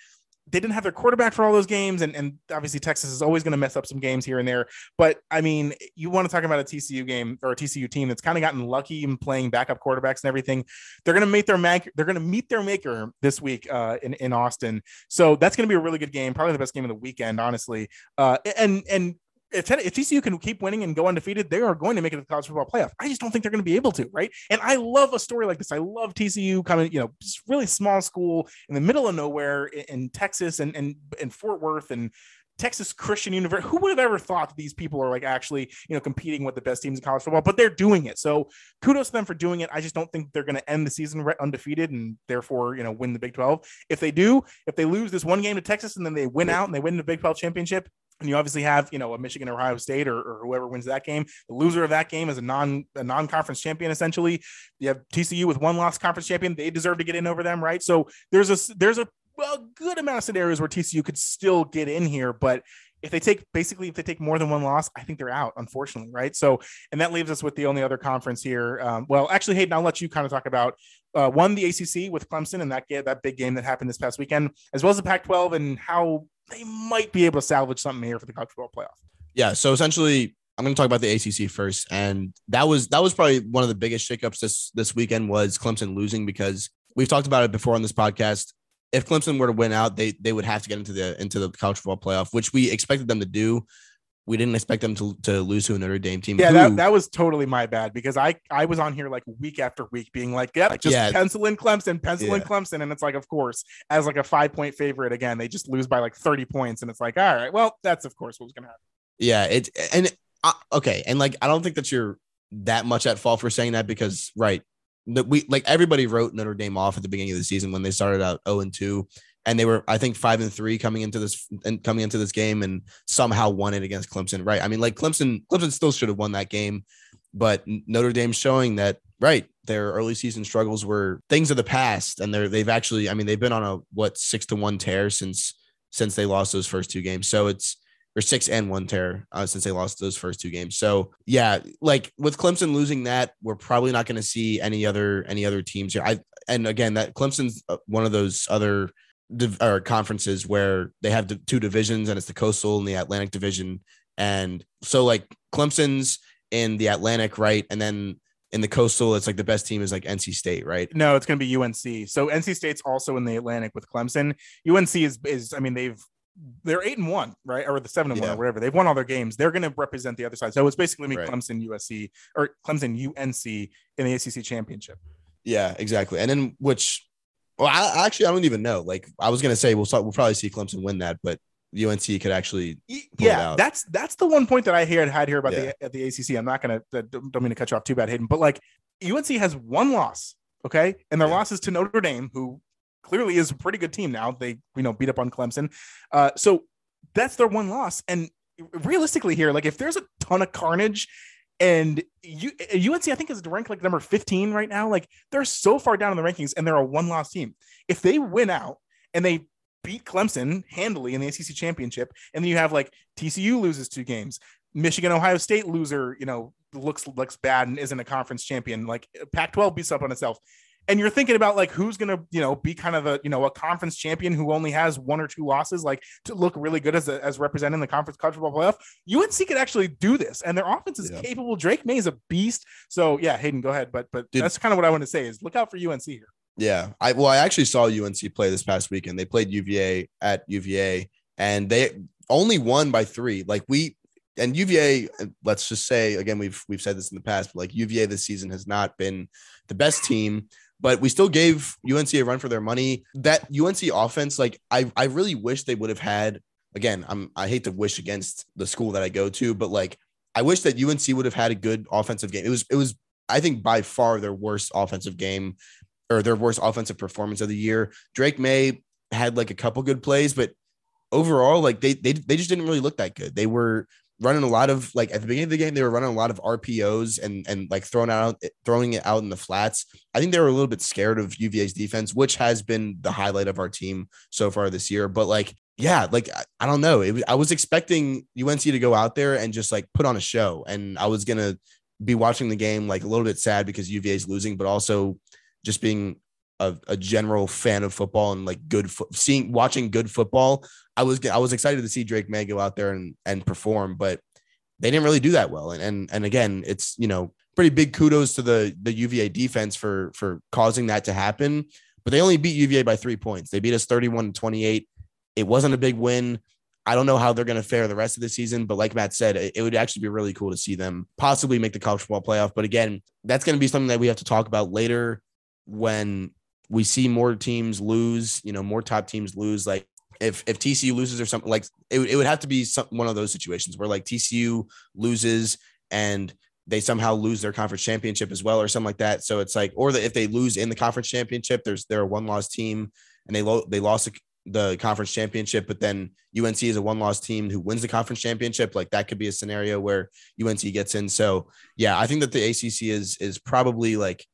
they didn't have their quarterback for all those games, and, and obviously Texas is always going to mess up some games here and there. But I mean, you want to talk about a TCU game or a TCU team that's kind of gotten lucky in playing backup quarterbacks and everything. They're going to meet their maker. They're going to meet their maker this week uh, in in Austin. So that's going to be a really good game, probably the best game of the weekend, honestly. Uh, and and if, if TCU can keep winning and go undefeated, they are going to make it to the college football playoff. I just don't think they're going to be able to, right? And I love a story like this. I love TCU coming, you know, really small school in the middle of nowhere in, in Texas and and and Fort Worth and Texas Christian University. Who would have ever thought that these people are like actually, you know, competing with the best teams in college football? But they're doing it. So kudos to them for doing it. I just don't think they're going to end the season undefeated and therefore, you know, win the Big 12. If they do, if they lose this one game to Texas and then they win out and they win the Big 12 championship, and you obviously have, you know, a Michigan or Ohio State or, or, whoever wins that game. The loser of that game is a non a non conference champion. Essentially, you have TCU with one lost conference champion. They deserve to get in over them, right? So there's a there's a, a good amount of scenarios where TCU could still get in here, but if they take basically if they take more than one loss, I think they're out, unfortunately, right? So, and that leaves us with the only other conference here. Um, well, actually, Hayden, I'll let you kind of talk about uh, one the ACC with Clemson and that game, that big game that happened this past weekend, as well as the Pac-12 and how they might be able to salvage something here for the college football playoff. Yeah. So essentially, I'm going to talk about the ACC first, and that was that was probably one of the biggest shakeups this this weekend was Clemson losing because we've talked about it before on this podcast. If Clemson were to win out, they they would have to get into the into the college football playoff, which we expected them to do we didn't expect them to, to lose to a Notre Dame team. Yeah, who, that, that was totally my bad because I I was on here like week after week being like, yep, just yeah, pencil in Clemson, pencil yeah. in Clemson. And it's like, of course, as like a five point favorite again, they just lose by like 30 points. And it's like, all right, well, that's of course what was gonna happen. Yeah, it's and uh, okay, and like I don't think that you're that much at fault for saying that because right. We like everybody wrote Notre Dame off at the beginning of the season when they started out 0 and 2 and they were I think five and three coming into this and coming into this game and somehow won it against Clemson. Right. I mean, like Clemson, Clemson still should have won that game, but Notre Dame showing that right their early season struggles were things of the past, and they're they've actually I mean they've been on a what six to one tear since since they lost those first two games. So it's or six and one tear uh, since they lost those first two games. So yeah, like with Clemson losing that, we're probably not going to see any other any other teams here. I and again that Clemson's uh, one of those other div- or conferences where they have the two divisions and it's the coastal and the Atlantic division. And so like Clemson's in the Atlantic, right? And then in the coastal, it's like the best team is like NC State, right? No, it's going to be UNC. So NC State's also in the Atlantic with Clemson. UNC is is I mean they've they're eight and one, right? Or the seven and one or whatever. They've won all their games. They're going to represent the other side. So it's basically me Right. Clemson USC or Clemson UNC in the ACC championship. Yeah, exactly. And then which, well, I, actually I don't even know. Like I was gonna say we'll start, we'll probably see Clemson win that, but UNC could actually Y- Pull it yeah, that's that's the one point that I heard had here about Yeah. the at the ACC. I'm not gonna don't don't mean to cut you off too bad, Hayden, but like UNC has one loss, okay, and their Yeah. loss is to Notre Dame, who clearly is a pretty good team now. They you know beat up on Clemson, uh, so that's their one loss. And realistically, here, like if there's a ton of carnage. And you, UNC, I think, is ranked like number 15 right now. Like they're so far down in the rankings, and they're a one-loss team. If they win out and they beat Clemson handily in the ACC championship, and then you have like TCU loses two games, Michigan, Ohio State loser, you know, looks looks bad and isn't a conference champion. Like Pac-12 beats up on itself, and you're thinking about like who's gonna, you know, be kind of a you know a conference champion who only has one or two losses, like to look really good as a, as representing the conference college football playoff. UNC could actually do this, and their offense is Yeah. capable. Drake Maye is a beast. So yeah, Hayden, go ahead. But but Dude. that's kind of what I want to say is look out for UNC here. Yeah, I well, I actually saw UNC play this past weekend. They played UVA at UVA, and they only won by three. Like we and UVA, let's just say again, we've we've said this in the past, but like UVA this season has not been the best team, but we still gave UNC a run for their money. That UNC offense, like I I really wish they would have had. Again, I'm I hate to wish against the school that I go to, but like I wish that UNC would have had a good offensive game. It was it was I think by far their worst offensive game or their worst offensive performance of the year. Drake Maye had like a couple good plays, but overall, like they they they just didn't really look that good. They were running a lot of like at the beginning of the game, they were running a lot of RPOs and and like throwing out throwing it out in the flats. I think they were a little bit scared of UVA's defense, which has been the highlight of our team so far this year. But like, yeah, like I, don't know. It was, I was expecting UNC to go out there and just like put on a show, and I was gonna be watching the game like a little bit sad because UVA is losing, but also just being a, a general fan of football and like good fo- seeing watching good football. I was I was excited to see Drake Maye go out there and and perform, but they didn't really do that well. And and and again, it's you know pretty big kudos to the the UVA defense for for causing that to happen. But they only beat UVA by three points. They beat us 31 to 28. It wasn't a big win. I don't know how they're going to fare the rest of the season, but like Matt said, it, it would actually be really cool to see them possibly make the college football playoff. But again, that's going to be something that we have to talk about later when we see more teams lose, you know, more top teams lose. Like if if TCU loses or something, like it, would- it would have to be some, one of those situations where like TCU loses and they somehow lose their conference championship as well or something like that. So it's like, or that if they lose in the conference championship, there's they're a one loss team and they lo- they lost the, the conference championship, but then UNC is a one loss team who wins the conference championship. Like that could be a scenario where UNC gets in. So yeah, I think that the ACC is is probably like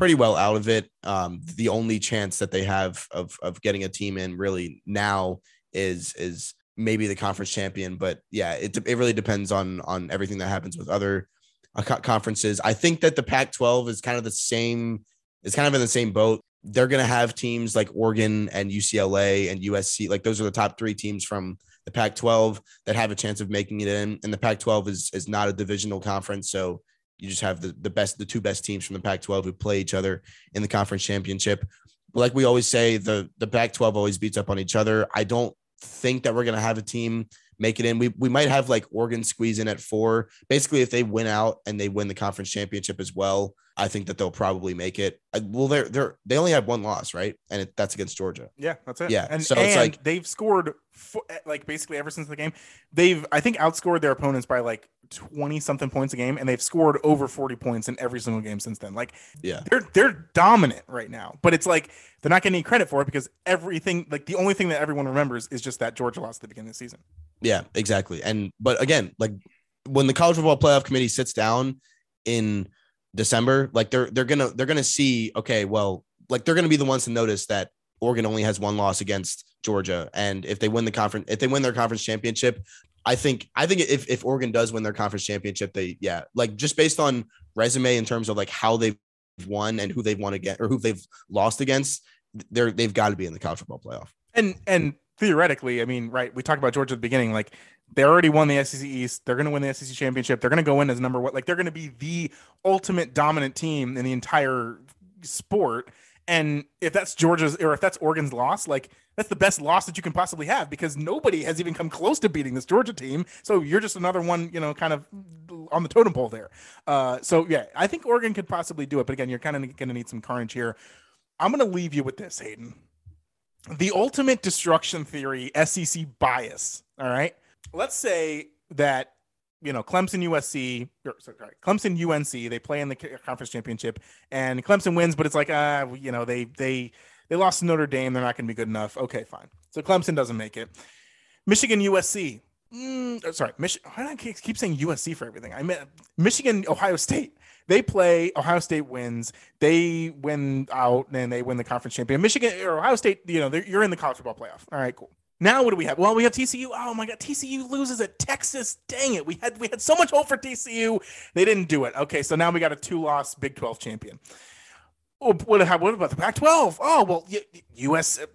pretty well out of it. Um, the only chance that they have of of getting a team in really now is is maybe the conference champion. But yeah, it it really depends on on everything that happens with other uh, conferences. I think that the Pac-12 is kind of the same. It's kind of in the same boat. They're going to have teams like Oregon and UCLA and USC. Like those are the top three teams from the Pac-12 that have a chance of making it in. And the Pac-12 is is not a divisional conference, so you just have the, the best, the two best teams from the Pac-12 who play each other in the conference championship. But like we always say, the the Pac-12 always beats up on each other. I don't think that we're gonna have a team make it in. We we might have like Oregon squeeze in at four. Basically, if they win out and they win the conference championship as well, I think that they'll probably make it. I, well, they're they're they only have one loss, right? And it, that's against Georgia. Yeah, that's it. Yeah, and so it's like- they've scored like basically ever since the game. They've I think outscored their opponents by like twenty something points a game, and they've scored over mm-hmm. forty points in every single game since then. Like Yeah. they're they're dominant right now, but it's like they're not getting any credit for it because everything like the only thing that everyone remembers is just that Georgia lost at the beginning of the season. Yeah, exactly. And but again, like when the college football playoff committee sits down in December, like they're they're gonna they're gonna see, okay, well, like they're gonna be the ones to notice that Oregon only has one loss against Georgia. And if they win the conference, if they win their conference championship, I think I think if if Oregon does win their conference championship, they yeah, like just based on resume in terms of like how they've won and who they've won against or who they've lost against, they're they've got to be in the college football playoff. And and theoretically, I mean, right? We talked about Georgia at the beginning. Like they already won the SEC East. They're going to win the SEC championship. They're going to go in as number one. Like they're going to be the ultimate dominant team in the entire sport. And if that's Georgia's or if that's Oregon's loss, like that's the best loss that you can possibly have because nobody has even come close to beating this Georgia team. So you're just another one, you know, kind of on the totem pole there. Uh, so yeah, I think Oregon could possibly do it. But again, you're kind of going to need some carnage here. I'm going to leave you with this, Hayden. The ultimate destruction theory, SEC bias. All right. Let's say that you know Clemson USC or sorry, Clemson UNC they play in the conference championship and Clemson wins but it's like uh you know they they they lost to Notre Dame they're not going to be good enough. Okay fine. So Clemson doesn't make it. Michigan USC mm, oh, sorry Michigan why do I keep saying USC for everything? I meant Michigan Ohio State. They play Ohio State wins they win out and they win the conference champion. Michigan or Ohio State you know you're in the college football playoff. All right cool now what do we have? Well, we have TCU. Oh my god, TCU loses at Texas. Dang it. We had we had so much hope for TCU. They didn't do it. Okay, so now we got a two-loss Big 12 champion. Oh, what, what about the Pac-12? Oh, well, US uh,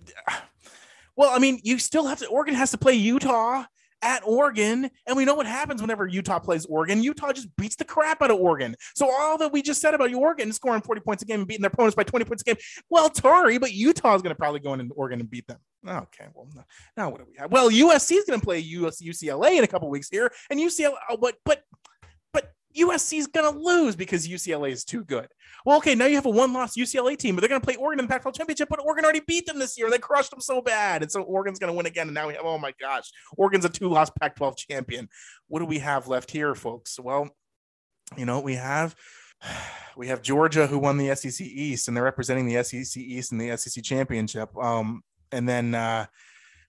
Well, I mean, you still have to Oregon has to play Utah at Oregon. And we know what happens whenever Utah plays Oregon. Utah just beats the crap out of Oregon. So all that we just said about Oregon scoring 40 points a game and beating their opponents by 20 points a game, well, Tori, but Utah is going to probably go in and Oregon and beat them. Okay, well, now what do we have? Well, USC is going to play US, UCLA in a couple weeks here, and UCLA, oh, but but USC is going to lose because UCLA is too good. Well, okay, now you have a one loss UCLA team, but they're going to play Oregon in the Pac 12 championship, but Oregon already beat them this year. They crushed them so bad. And so Oregon's going to win again. And now we have, oh my gosh, Oregon's a two loss Pac 12 champion. What do we have left here, folks? Well, you know, we have. *sighs* We have Georgia who won the SEC East and they're representing the SEC East in the SEC championship. Um, and then uh,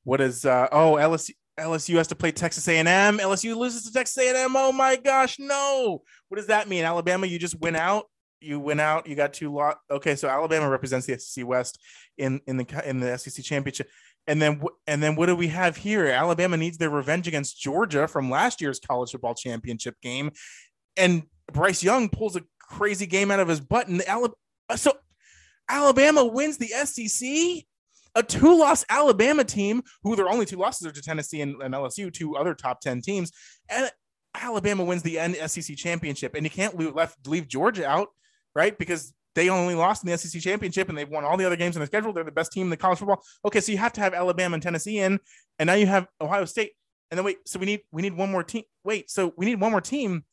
what is uh, oh LSU LSU has to play Texas A&M. LSU loses to Texas A&M. Oh my gosh, no! What does that mean? Alabama, you just went out. You went out. You got two lot. Okay, so Alabama represents the SEC West in in the in the SEC championship. And then and then what do we have here? Alabama needs their revenge against Georgia from last year's college football championship game, and Bryce Young pulls a crazy game out of his butt. And the Alabama, so Alabama wins the SEC a two loss Alabama team, who their only two losses are to Tennessee and, and LSU, two other top 10 teams. And Alabama wins the SEC championship. And you can't leave, left, leave Georgia out, right? Because they only lost in the SEC championship and they've won all the other games in the schedule. They're the best team in the college football. Okay, so you have to have Alabama and Tennessee in, and now you have Ohio State. And then wait, so we need we need one more team. Wait, so we need one more team.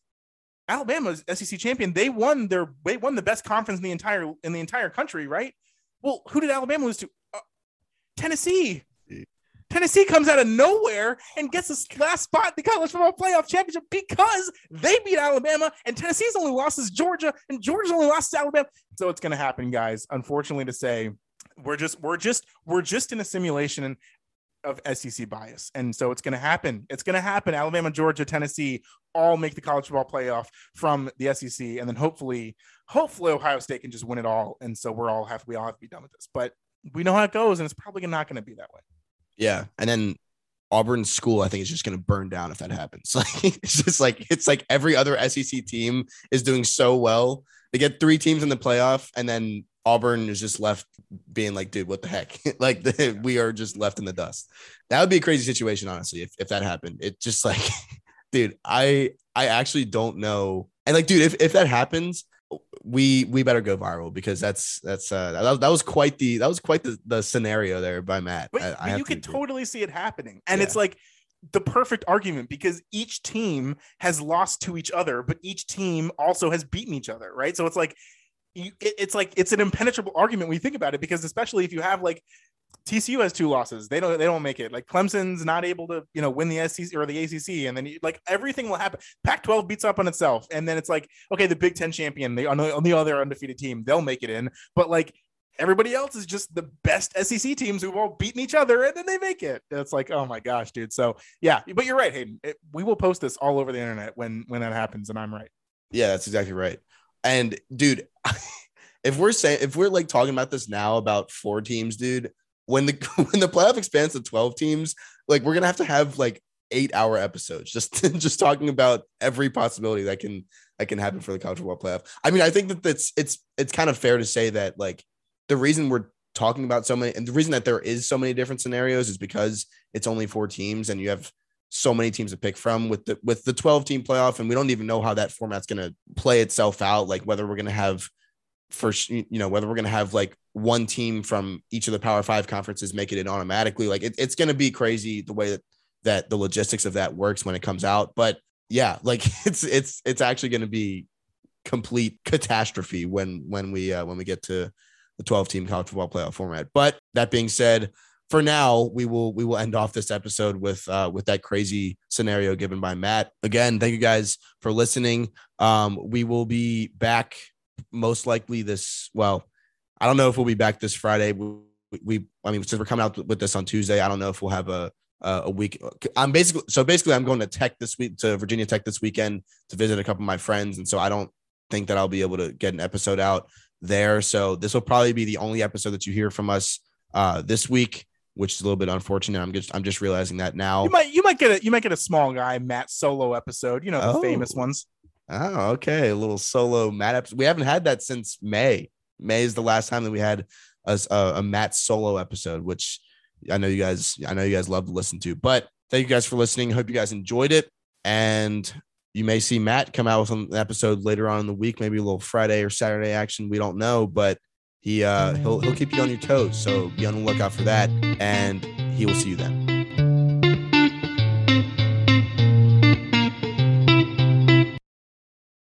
Alabama's SEC champion. They won their they won the best conference in the entire in the entire country, right? Well, who did Alabama lose to? Tennessee. Tennessee comes out of nowhere and gets this last spot in the college football playoff championship because they beat Alabama and Tennessee's only loss is Georgia and Georgia's only lost to Alabama. So it's going to happen, guys. Unfortunately to say, we're just we're just we're just in a simulation of SEC bias, and so it's going to happen. It's going to happen. Alabama, Georgia, Tennessee all make the college football playoff from the SEC, and then hopefully, hopefully Ohio State can just win it all, and so we're all have we all have to be done with this. But we know how it goes, and it's probably not going to be that way. Yeah, and then Auburn school, I think, is just going to burn down if that happens. *laughs* Like it's just like it's like every other SEC team is doing so well. They get three teams in the playoff, and then Auburn is just left being like, dude, what the heck? *laughs* like the, we are just left in the dust. That would be a crazy situation, honestly, if, if that happened. It just like, *laughs* dude, I I actually don't know. And like, dude, if, if that happens, we we better go viral because that's that's uh that, that was quite the that was quite the, the scenario there by Matt. But, I, I you can totally see it happening, and yeah. it's like the perfect argument because each team has lost to each other, but each team also has beaten each other, right? So it's like you, it, it's like it's an impenetrable argument when you think about it because especially if you have like TCU has two losses. They don't they don't make it. Like Clemson's not able to, you know, win the SEC or the ACC and then you, like everything will happen. Pac-12 beats up on itself and then it's like okay, the Big 10 champion, the on the other undefeated team, they'll make it in. But like everybody else is just the best SEC teams who've all beaten each other and then they make it. It's like, oh my gosh, dude. So, yeah, but you're right, Hayden. It, we will post this all over the internet when when that happens and I'm right. Yeah, that's exactly right. And dude, *laughs* if we're saying if we're like talking about this now about four teams, dude, when the *laughs* when the playoff expands to 12 teams, like we're gonna have to have like eight hour episodes just *laughs* just talking about every possibility that can that can happen for the college football playoff. I mean, I think that that's it's it's kind of fair to say that like the reason we're talking about so many and the reason that there is so many different scenarios is because it's only four teams and you have so many teams to pick from with the with the 12 team playoff and we don't even know how that format's going to play itself out like whether we're going to have first you know whether we're going to have like one team from each of the power five conferences make it in automatically like it, it's going to be crazy the way that that the logistics of that works when it comes out but yeah *laughs* like it's it's it's actually going to be complete catastrophe when when we uh, when we get to the 12 team college football playoff format. But that being said, for now, we will we will end off this episode with uh, with that crazy scenario given by Matt. Again, thank you guys for listening. Um, we will be back most likely this. Well, I don't know if we'll be back this Friday. We, we I mean, since we're coming out with this on Tuesday, I don't know if we'll have a a week. I'm basically so basically I'm going to Tech this week to Virginia Tech this weekend to visit a couple of my friends, and so I don't think that I'll be able to get an episode out there. So this will probably be the only episode that you hear from us uh, this week, which is a little bit unfortunate. I'm just I'm just realizing that now. You might you might get a you might get a small guy Matt solo episode. You know the oh. famous ones. Oh, okay, a little solo Matt episode. We haven't had that since May. May is the last time that we had a, a, a Matt solo episode, which I know you guys I know you guys love to listen to. But thank you guys for listening. Hope you guys enjoyed it. And you may see Matt come out with an episode later on in the week, maybe a little Friday or Saturday action. We don't know, but he uh, he'll he'll keep you on your toes. So be on the lookout for that, and he will see you then.